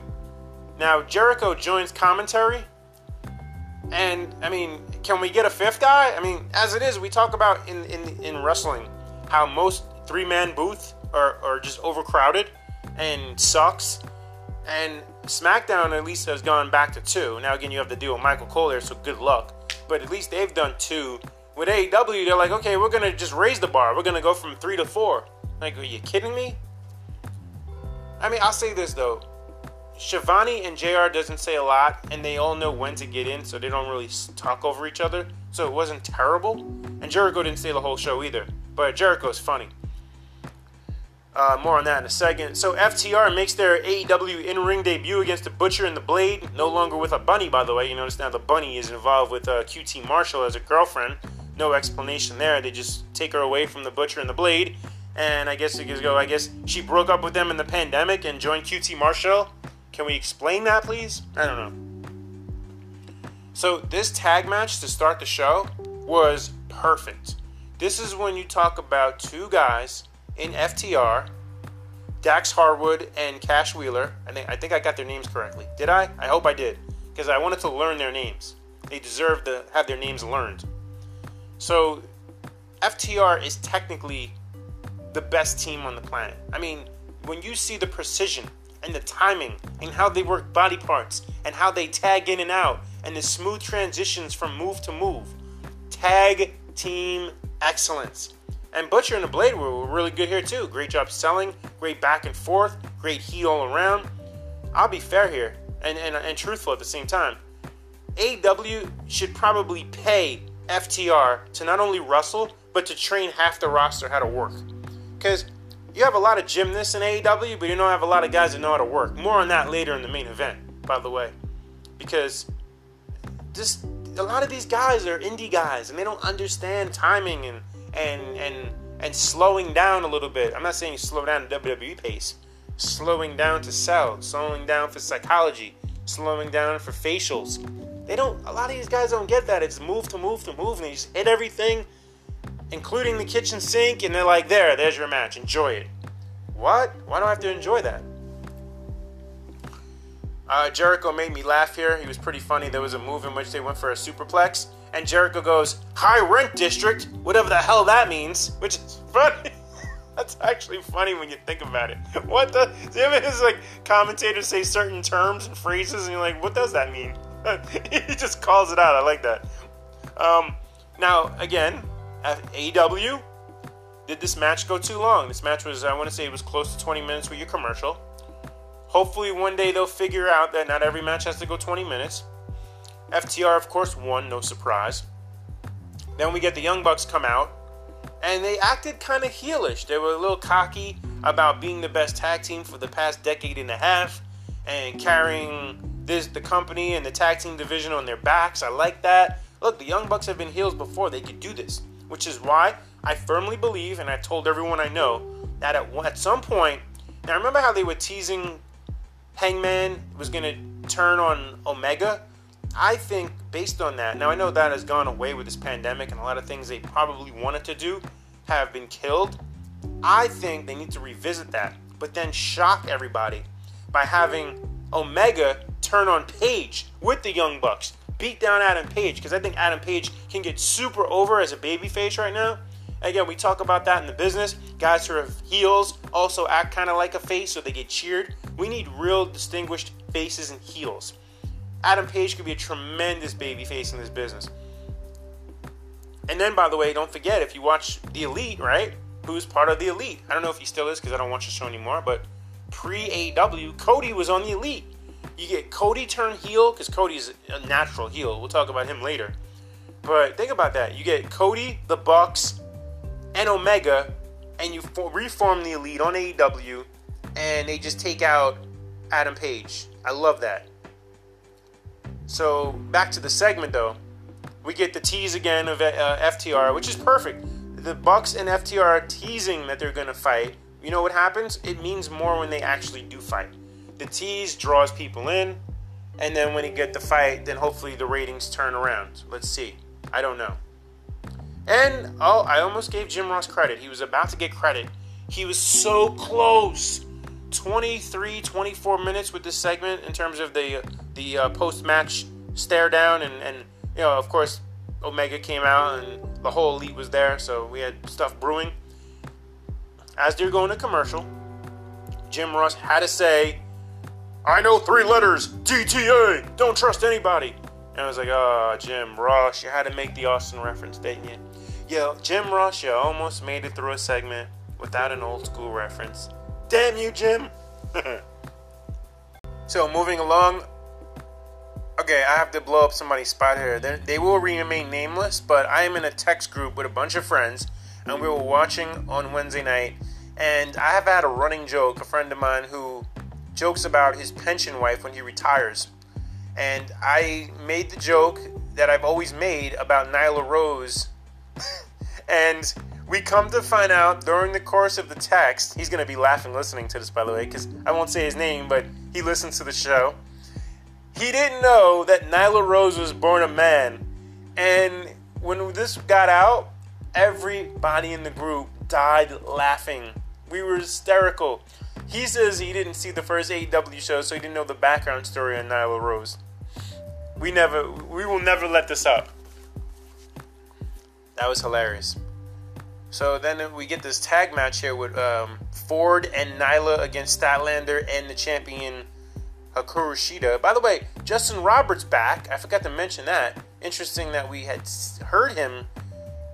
Now Jericho joins commentary, and I mean, can we get a fifth guy? I mean, as it is, we talk about in in, in wrestling how most three man booth are, are just overcrowded and sucks. And SmackDown at least has gone back to two. Now again, you have to deal with Michael Cole there, so good luck. But at least they've done two. With AEW, they're like, okay, we're gonna just raise the bar. We're gonna go from three to four. Like, are you kidding me? I mean, I'll say this though. Schiavone and JR doesn't say a lot, and they all know when to get in, so they don't really talk over each other. So it wasn't terrible. And Jericho didn't stay the whole show either. But Jericho's funny. Uh, more on that in a second. So FTR makes their AEW in-ring debut against the Butcher and the Blade. No longer with a bunny, by the way. You notice now the bunny is involved with uh, QT Marshall as a girlfriend. No explanation there. They just take her away from the Butcher and the Blade. And I guess it go. I guess she broke up with them in the pandemic and joined QT Marshall. Can we explain that, please? I don't know. So this tag match to start the show was perfect. This is when you talk about two guys in FTR, Dax Harwood and Cash Wheeler. I think I think I got their names correctly. Did I? I hope I did, because I wanted to learn their names. They deserve to have their names learned. So, FTR is technically the best team on the planet. I mean, when you see the precision and the timing and how they work body parts and how they tag in and out and the smooth transitions from move to move, tag team excellence. And Butcher and the Blade were really good here too. Great job selling, great back and forth, great heat all around. I'll be fair here and, and, and truthful at the same time. AEW should probably pay FTR to not only wrestle, but to train half the roster how to work. Because you have a lot of gymnasts in AEW, but you don't have a lot of guys that know how to work. More on that later in the main event, by the way. Because just a lot of these guys are indie guys and they don't understand timing and and and and slowing down a little bit. I'm not saying slow down to WWE pace. Slowing down to sell, slowing down for psychology, slowing down for facials. They don't. A lot of these guys don't get that. It's move to move to move, and they just hit everything, including the kitchen sink, and they're like, "There, there's your match. Enjoy it." What? Why do I have to enjoy that? Uh, Jericho made me laugh here. He was pretty funny. There was a move in which they went for a superplex, and Jericho goes, High rent district, whatever the hell that means, which is funny. That's actually funny when you think about it. What the? Do you His like commentators say certain terms and phrases, and you're like, what does that mean? he just calls it out. I like that. Um, now again, AEW did this match go too long? This match was, I want to say, it was close to 20 minutes with your commercial. Hopefully, one day they'll figure out that not every match has to go 20 minutes. FTR, of course, won, no surprise. Then we get the Young Bucks come out, and they acted kind of heelish. They were a little cocky about being the best tag team for the past decade and a half and carrying this the company and the tag team division on their backs. I like that. Look, the Young Bucks have been heels before. They could do this, which is why I firmly believe, and I told everyone I know, that at, at some point, now remember how they were teasing Hangman was going to turn on Omega? I think based on that, now I know that has gone away with this pandemic and a lot of things they probably wanted to do, have been killed. I think they need to revisit that, but then shock everybody by having Omega turn on Page with the Young Bucks, beat down Adam Page, because I think Adam Page can get super over as a babyface right now. Again, we talk about that in the business. Guys who are heels also act kind of like a face, so they get cheered. We need real distinguished faces and heels. Adam Page could be a tremendous babyface in this business. And then, by the way, don't forget if you watch The Elite, right? Who's part of The Elite? I don't know if he still is because I don't watch the show anymore, but pre AW, Cody was on The Elite. You get Cody turn heel because Cody's a natural heel. We'll talk about him later. But think about that. You get Cody, the Bucks, and Omega, and you reform the Elite on AEW, and they just take out Adam Page. I love that. So back to the segment though, we get the tease again of uh, FTR, which is perfect. The Bucks and FTR are teasing that they're gonna fight. You know what happens? It means more when they actually do fight. The tease draws people in, and then when you get the fight, then hopefully the ratings turn around. Let's see. I don't know. And oh, I almost gave Jim Ross credit. He was about to get credit. He was so close. 23, 24 minutes with this segment in terms of the the uh, post match stare down and and you know of course Omega came out and the whole elite was there, so we had stuff brewing. As they're going to commercial, Jim Ross had to say, "I know three letters, DTA. Don't trust anybody." And I was like, "Oh, Jim Ross, you had to make the Austin reference, didn't you?" Yo, Jim Ross, you almost made it through a segment without an old school reference. Damn you, Jim! so, moving along. Okay, I have to blow up somebody's spot here. They're, they will remain nameless, but I am in a text group with a bunch of friends, and we were watching on Wednesday night. And I have had a running joke, a friend of mine who jokes about his pension wife when he retires. And I made the joke that I've always made about Nyla Rose and we come to find out during the course of the text, he's going to be laughing listening to this, by the way, because I won't say his name, but he listens to the show. He didn't know that Nyla Rose was born a man. And when this got out, everybody in the group died laughing. We were hysterical. He says he didn't see the first AEW show, so he didn't know the background story on Nyla Rose. We never, we will never let this up. That was hilarious. So then we get this tag match here with um, Ford and Nyla against Statlander and the champion Hikaru Shida. By the way, Justin Roberts back. I forgot to mention that. Interesting that we had heard him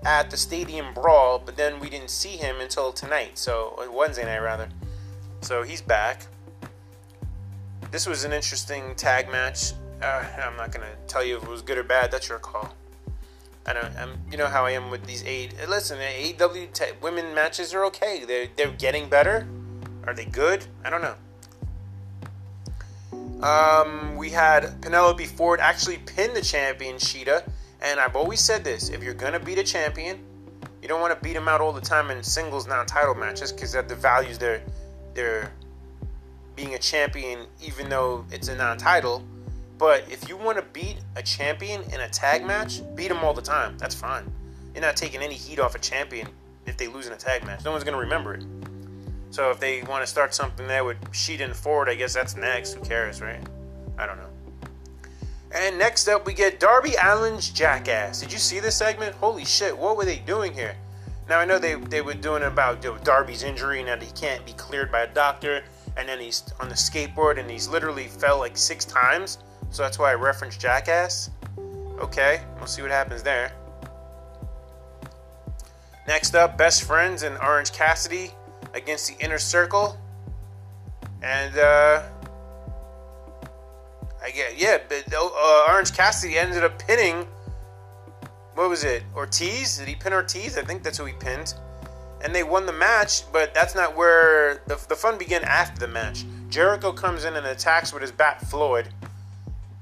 at the Stadium Brawl, but then we didn't see him until tonight. So Wednesday night rather. So he's back. This was an interesting tag match. Uh, I'm not gonna tell you if it was good or bad. That's your call. I don't. I'm, you know how I am with these eight. Listen, AEW t- women matches are okay. They're they're getting better. Are they good? I don't know. Um, we had Penelope Ford actually pin the champion Shida, and I've always said this: if you're gonna beat a champion, you don't want to beat them out all the time in singles non-title matches because that devalues their their being a champion, even though it's a non-title. But if you want to beat a champion in a tag match, beat them all the time. That's fine. You're not taking any heat off a champion if they lose in a tag match. No one's going to remember it. So if they want to start something there with Sheet and Ford, I guess that's next. Who cares, right? I don't know. And next up, we get Darby Allin's Jackass. Did you see this segment? Holy shit, what were they doing here? Now, I know they, they were doing about Darby's injury and that he can't be cleared by a doctor. And then he's on the skateboard and he's literally fell like six times. So that's why I referenced Jackass. Okay, we'll see what happens there. Next up, Best Friends and Orange Cassidy against the Inner Circle. And, uh, I get, yeah, but uh, Orange Cassidy ended up pinning, what was it, Ortiz? Did he pin Ortiz? I think that's who he pinned. And they won the match, but that's not where the, the fun began after the match. Jericho comes in and attacks with his bat Floyd.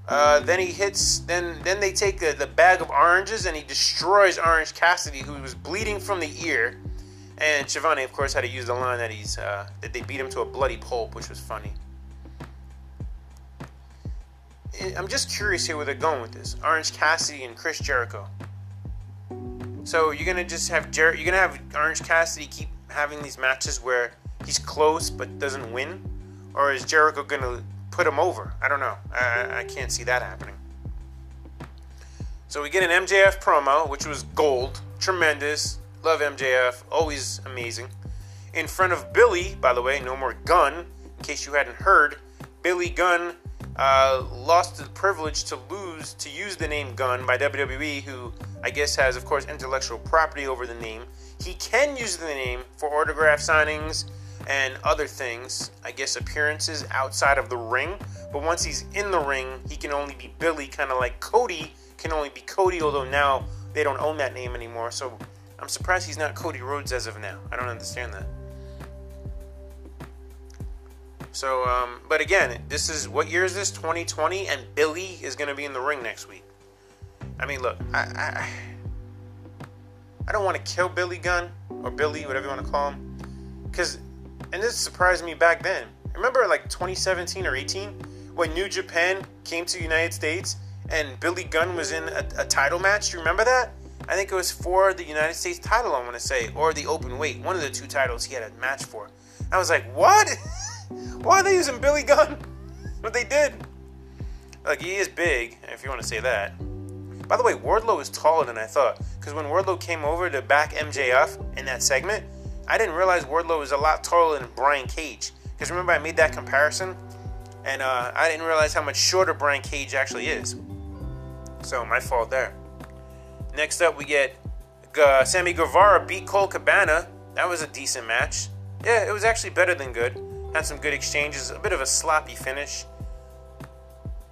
Uh, then he hits. Then then they take the, the bag of oranges and he destroys Orange Cassidy, who was bleeding from the ear. And Schiavone, of course, had to use the line that he's uh, that they beat him to a bloody pulp, which was funny. I'm just curious here where they're going with this. Orange Cassidy and Chris Jericho. So you're gonna just have Jer- you're gonna have Orange Cassidy keep having these matches where he's close but doesn't win, or is Jericho gonna put him over? I don't know. I, I can't see that happening. So we get an MJF promo, which was gold, tremendous. Love MJF, always amazing. In front of Billy, by the way, no more Gunn. In case you hadn't heard, Billy Gunn uh, lost the privilege to lose to use the name Gunn by WWE, who I guess has, of course, intellectual property over the name. He can use the name for autograph signings and other things, I guess appearances outside of the ring. But once he's in the ring, he can only be Billy, kind of like Cody can only be Cody, although now they don't own that name anymore. So I'm surprised he's not Cody Rhodes as of now. I don't understand that. So, um, but again, this is what year is this? 2020, and Billy is going to be in the ring next week. I mean, look, I, I, I don't want to kill Billy Gunn or Billy, whatever you want to call him, because, and this surprised me back then. Remember, like 2017 or 18, when New Japan came to the United States and Billy Gunn was in a, a title match. Do you remember that? I think it was for the United States title, I want to say, or the open weight. One of the two titles he had a match for. I was like, what? Why are they using Billy Gunn? But they did. Like, he is big, if you want to say that. By the way, Wardlow is taller than I thought. Because when Wardlow came over to back MJF in that segment, I didn't realize Wardlow was a lot taller than Brian Cage. Because remember, I made that comparison, and uh, I didn't realize how much shorter Brian Cage actually is. So my fault there. Next up, we get uh, Sammy Guevara beat Colt Cabana. That was a decent match. Yeah, it was actually better than good. Had some good exchanges. A bit of a sloppy finish.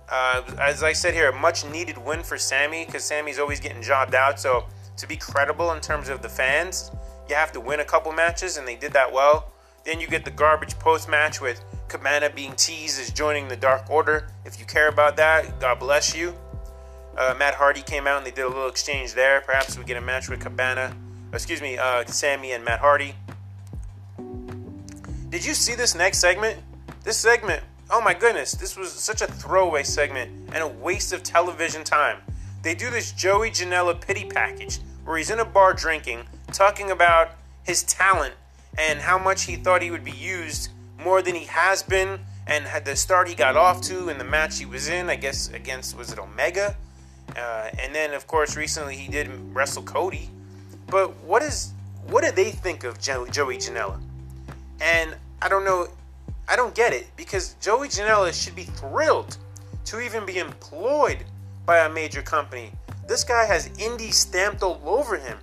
Uh, as I said here, a much needed win for Sammy because Sammy's always getting jobbed out. So to be credible in terms of the fans, you have to win a couple matches, and they did that well. Then you get the garbage post match with Cabana being teased as joining the Dark Order. If you care about that, God bless you. Uh, Matt Hardy came out and they did a little exchange there. Perhaps we get a match with Cabana. Excuse me, uh, Sammy and Matt Hardy. Did you see this next segment? This segment, oh my goodness, this was such a throwaway segment and a waste of television time. They do this Joey Janela pity package where he's in a bar drinking, talking about his talent and how much he thought he would be used more than he has been and had the start he got off to in the match he was in, I guess against was it Omega? Uh, and then, of course, recently he did wrestle Cody. But what is what do they think of Joey Janela? And I don't know. I don't get it because Joey Janela should be thrilled to even be employed by a major company. This guy has indie stamped all over him.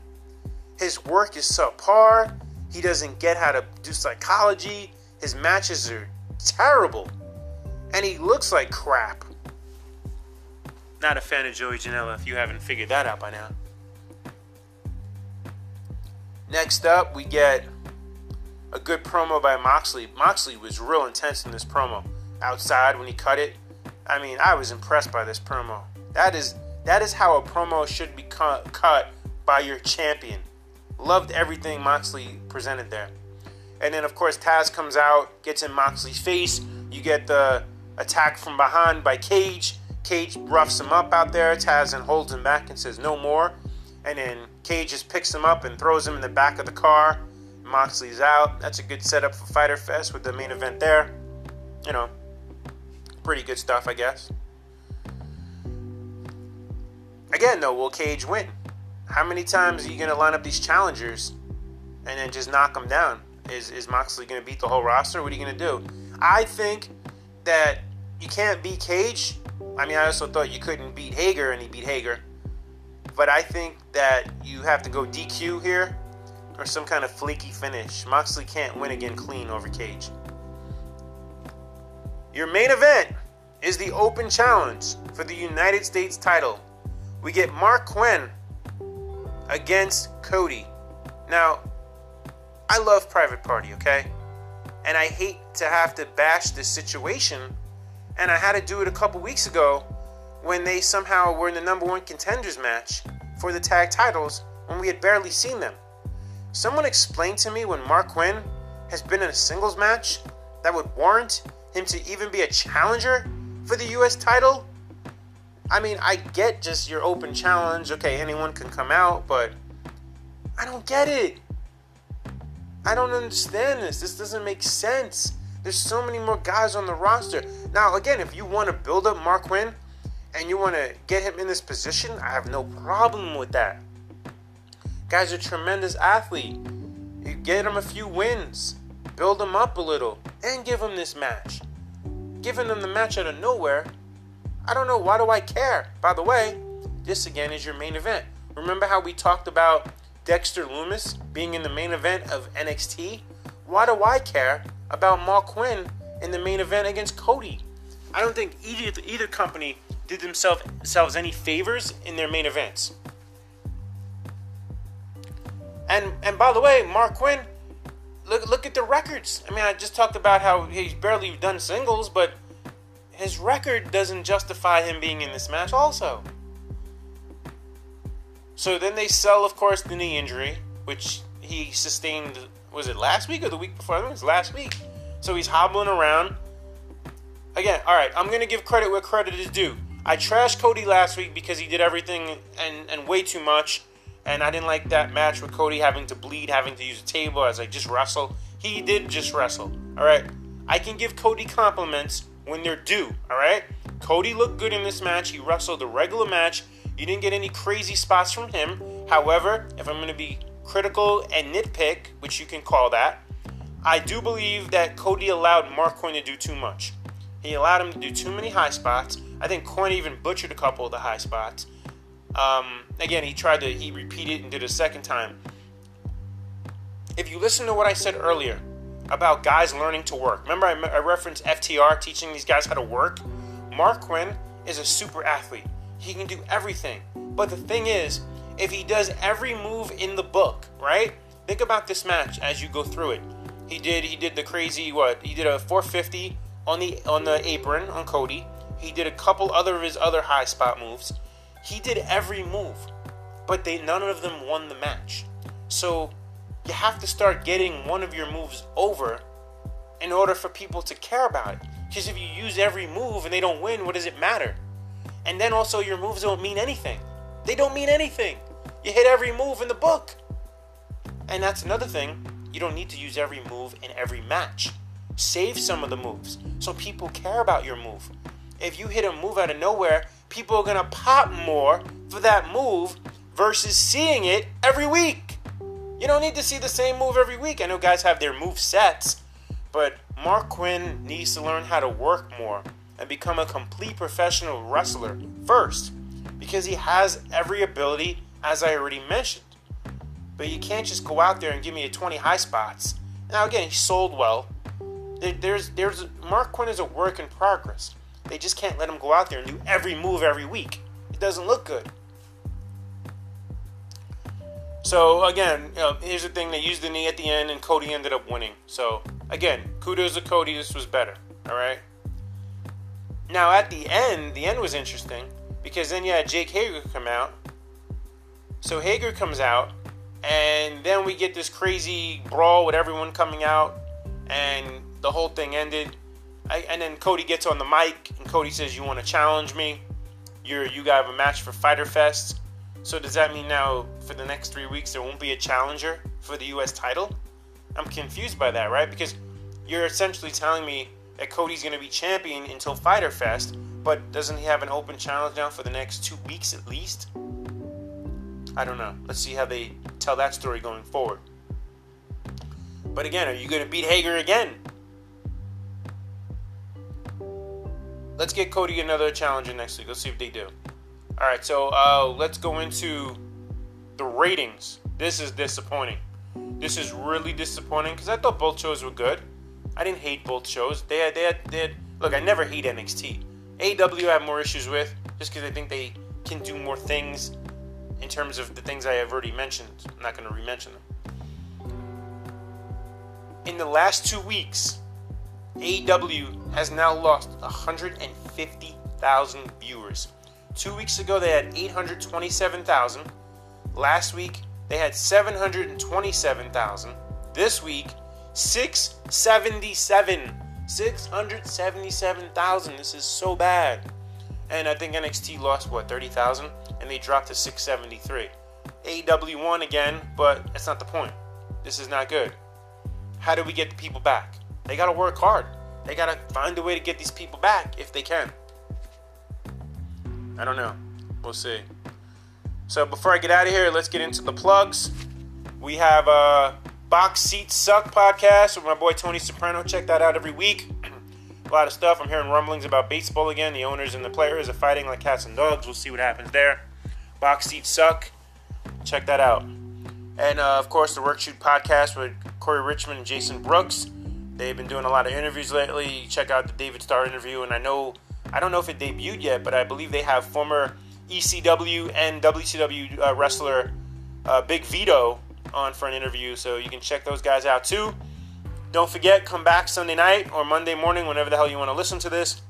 His work is subpar. He doesn't get how to do psychology. His matches are terrible. And he looks like crap. Not a fan of Joey Janela if you haven't figured that out by now. Next up, we get a good promo by Moxley. Moxley was real intense in this promo. Outside when he cut it, I mean, I was impressed by this promo. That is that is how a promo should be cut, cut by your champion. Loved everything Moxley presented there. And then of course Taz comes out, gets in Moxley's face. You get the attack from behind by Cage. Cage roughs him up out there. Taz and holds him back and says no more. And then Cage just picks him up and throws him in the back of the car. Moxley's out. That's a good setup for Fighter Fest with the main event there. You know, pretty good stuff, I guess. Again, though, will Cage win? How many times are you going to line up these challengers and then just knock them down? Is, is Moxley going to beat the whole roster? What are you going to do? I think that you can't beat Cage I mean, I also thought you couldn't beat Hager, and he beat Hager. But I think that you have to go DQ here or some kind of flaky finish. Moxley can't win again clean over Cage. Your main event is the Open Challenge for the United States title. We get Marq Quen against Cody. Now, I love Private Party, okay? And I hate to have to bash this situation and I had to do it a couple weeks ago when they somehow were in the number one contenders match for the tag titles when we had barely seen them. Someone explained to me when Marq Quen has been in a singles match that would warrant him to even be a challenger for the US title. I mean, I get just your open challenge. Okay, anyone can come out, but I don't get it. I don't understand this. This doesn't make sense. There's so many more guys on the roster. Now, again, if you want to build up Marq Quen and you want to get him in this position, I have no problem with that. Guy's a tremendous athlete. You get him a few wins, build him up a little, and give him this match. Giving him the match out of nowhere, I don't know. Why do I care? By the way, this again is your main event. Remember how we talked about Dexter Lumis being in the main event of NXT? Why do I care about Marq Quen in the main event against Cody? I don't think either either company did themselves themselves any favors in their main events. And and by the way, Marq Quen, look look at the records. I mean, I just talked about how he's barely done singles, but his record doesn't justify him being in this match also. So then they sell, of course, the knee injury, which he sustained. Was it last week or the week before? I think it was last week. So he's hobbling around. Again, all right. I'm gonna give credit where credit is due. I trashed Cody last week because he did everything and and way too much, and I didn't like that match with Cody having to bleed, having to use a table. I was like, just wrestle. He did just wrestle. All right. I can give Cody compliments when they're due. All right. Cody looked good in this match. He wrestled a regular match. You didn't get any crazy spots from him. However, if I'm going to be critical and nitpick, which you can call that, I do believe that Cody allowed Marq Quen to do too much. He allowed him to do too many high spots. I think Quen even butchered a couple of the high spots. Um, again, he tried to, he repeated and did a second time. If you listen to what I said earlier about guys learning to work, remember I, I referenced FTR teaching these guys how to work? Marq Quen is a super athlete. He can do everything. But the thing is, if he does every move in the book, right? Think about this match as you go through it. He did he did the crazy what? He did a 450 on the on the apron on Cody. He did a couple other of his other high spot moves. He did every move, but they none of them won the match. So you have to start getting one of your moves over in order for people to care about it. Because if you use every move and they don't win, what does it matter? And then also, your moves don't mean anything. They don't mean anything. You hit every move in the book. And that's another thing. You don't need to use every move in every match. Save some of the moves so people care about your move. If you hit a move out of nowhere, people are going to pop more for that move versus seeing it every week. You don't need to see the same move every week. I know guys have their move sets, but Marq Quen needs to learn how to work more and become a complete professional wrestler first because he has every ability, as I already mentioned. But you can't just go out there and give me a 20 high spots. Now, again, he sold well. There's, there's, Marq Quen is a work in progress. They just can't let him go out there and do every move every week. It doesn't look good. So again, here's the thing: they used the knee at the end, and Cody ended up winning. So again, kudos to Cody. This was better. All right. Now at the end, the end was interesting because then you had Jake Hager come out. So Hager comes out, and then we get this crazy brawl with everyone coming out, and the whole thing ended. I, and then Cody gets on the mic, and Cody says, "You want to challenge me? You're you got a match for Fighter Fest." So does that mean now for the next three weeks there won't be a challenger for the U.S. title? I'm confused by that, right? Because you're essentially telling me that Cody's going to be champion until Fighter Fest, but doesn't he have an open challenge now for the next two weeks at least? I don't know. Let's see how they tell that story going forward. But again, are you going to beat Hager again? Let's get Cody another challenger next week. Let's see if they do. All right, so uh, let's go into the ratings. This is disappointing. This is really disappointing because I thought both shows were good. I didn't hate both shows. They had, they had, they had look. I never hate NXT. AW I have more issues with just because I think they can do more things in terms of the things I have already mentioned. I'm not going to re-mention them. In the last two weeks, AW has now lost 150,000 viewers. Two weeks ago, they had 827,000. Last week, they had 727,000. This week, 677. 677,000. This is so bad. And I think NXT lost, what, 30,000? And they dropped to 673. AEW won again, but that's not the point. This is not good. How do we get the people back? They got to work hard. They got to find a way to get these people back if they can. I don't know. We'll see. So before I get out of here, let's get into the plugs. We have a Box Seat Suck podcast with my boy Tony Soprano. Check that out every week. a lot of stuff. I'm hearing rumblings about baseball again. The owners and the players are fighting like cats and dogs. We'll see what happens there. Box Seat Suck. Check that out. And uh, of course, the Work Shoot podcast with Corey Richmond and Jason Brooks. They've been doing a lot of interviews lately. Check out the David Starr interview. And I know, I don't know if it debuted yet, but I believe they have former ECW and WCW uh, wrestler uh, Big Vito on for an interview. So you can check those guys out too. Don't forget, come back Sunday night or Monday morning, whenever the hell you want to listen to this.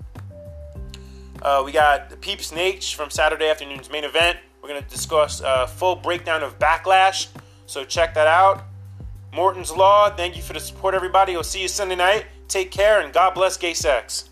Uh, we got the Peeps Nate from Saturday afternoon's main event. We're going to discuss a full breakdown of Backlash. So check that out. Morton's Law, thank you for the support, everybody. We'll see you Sunday night. Take care and God bless gay sex.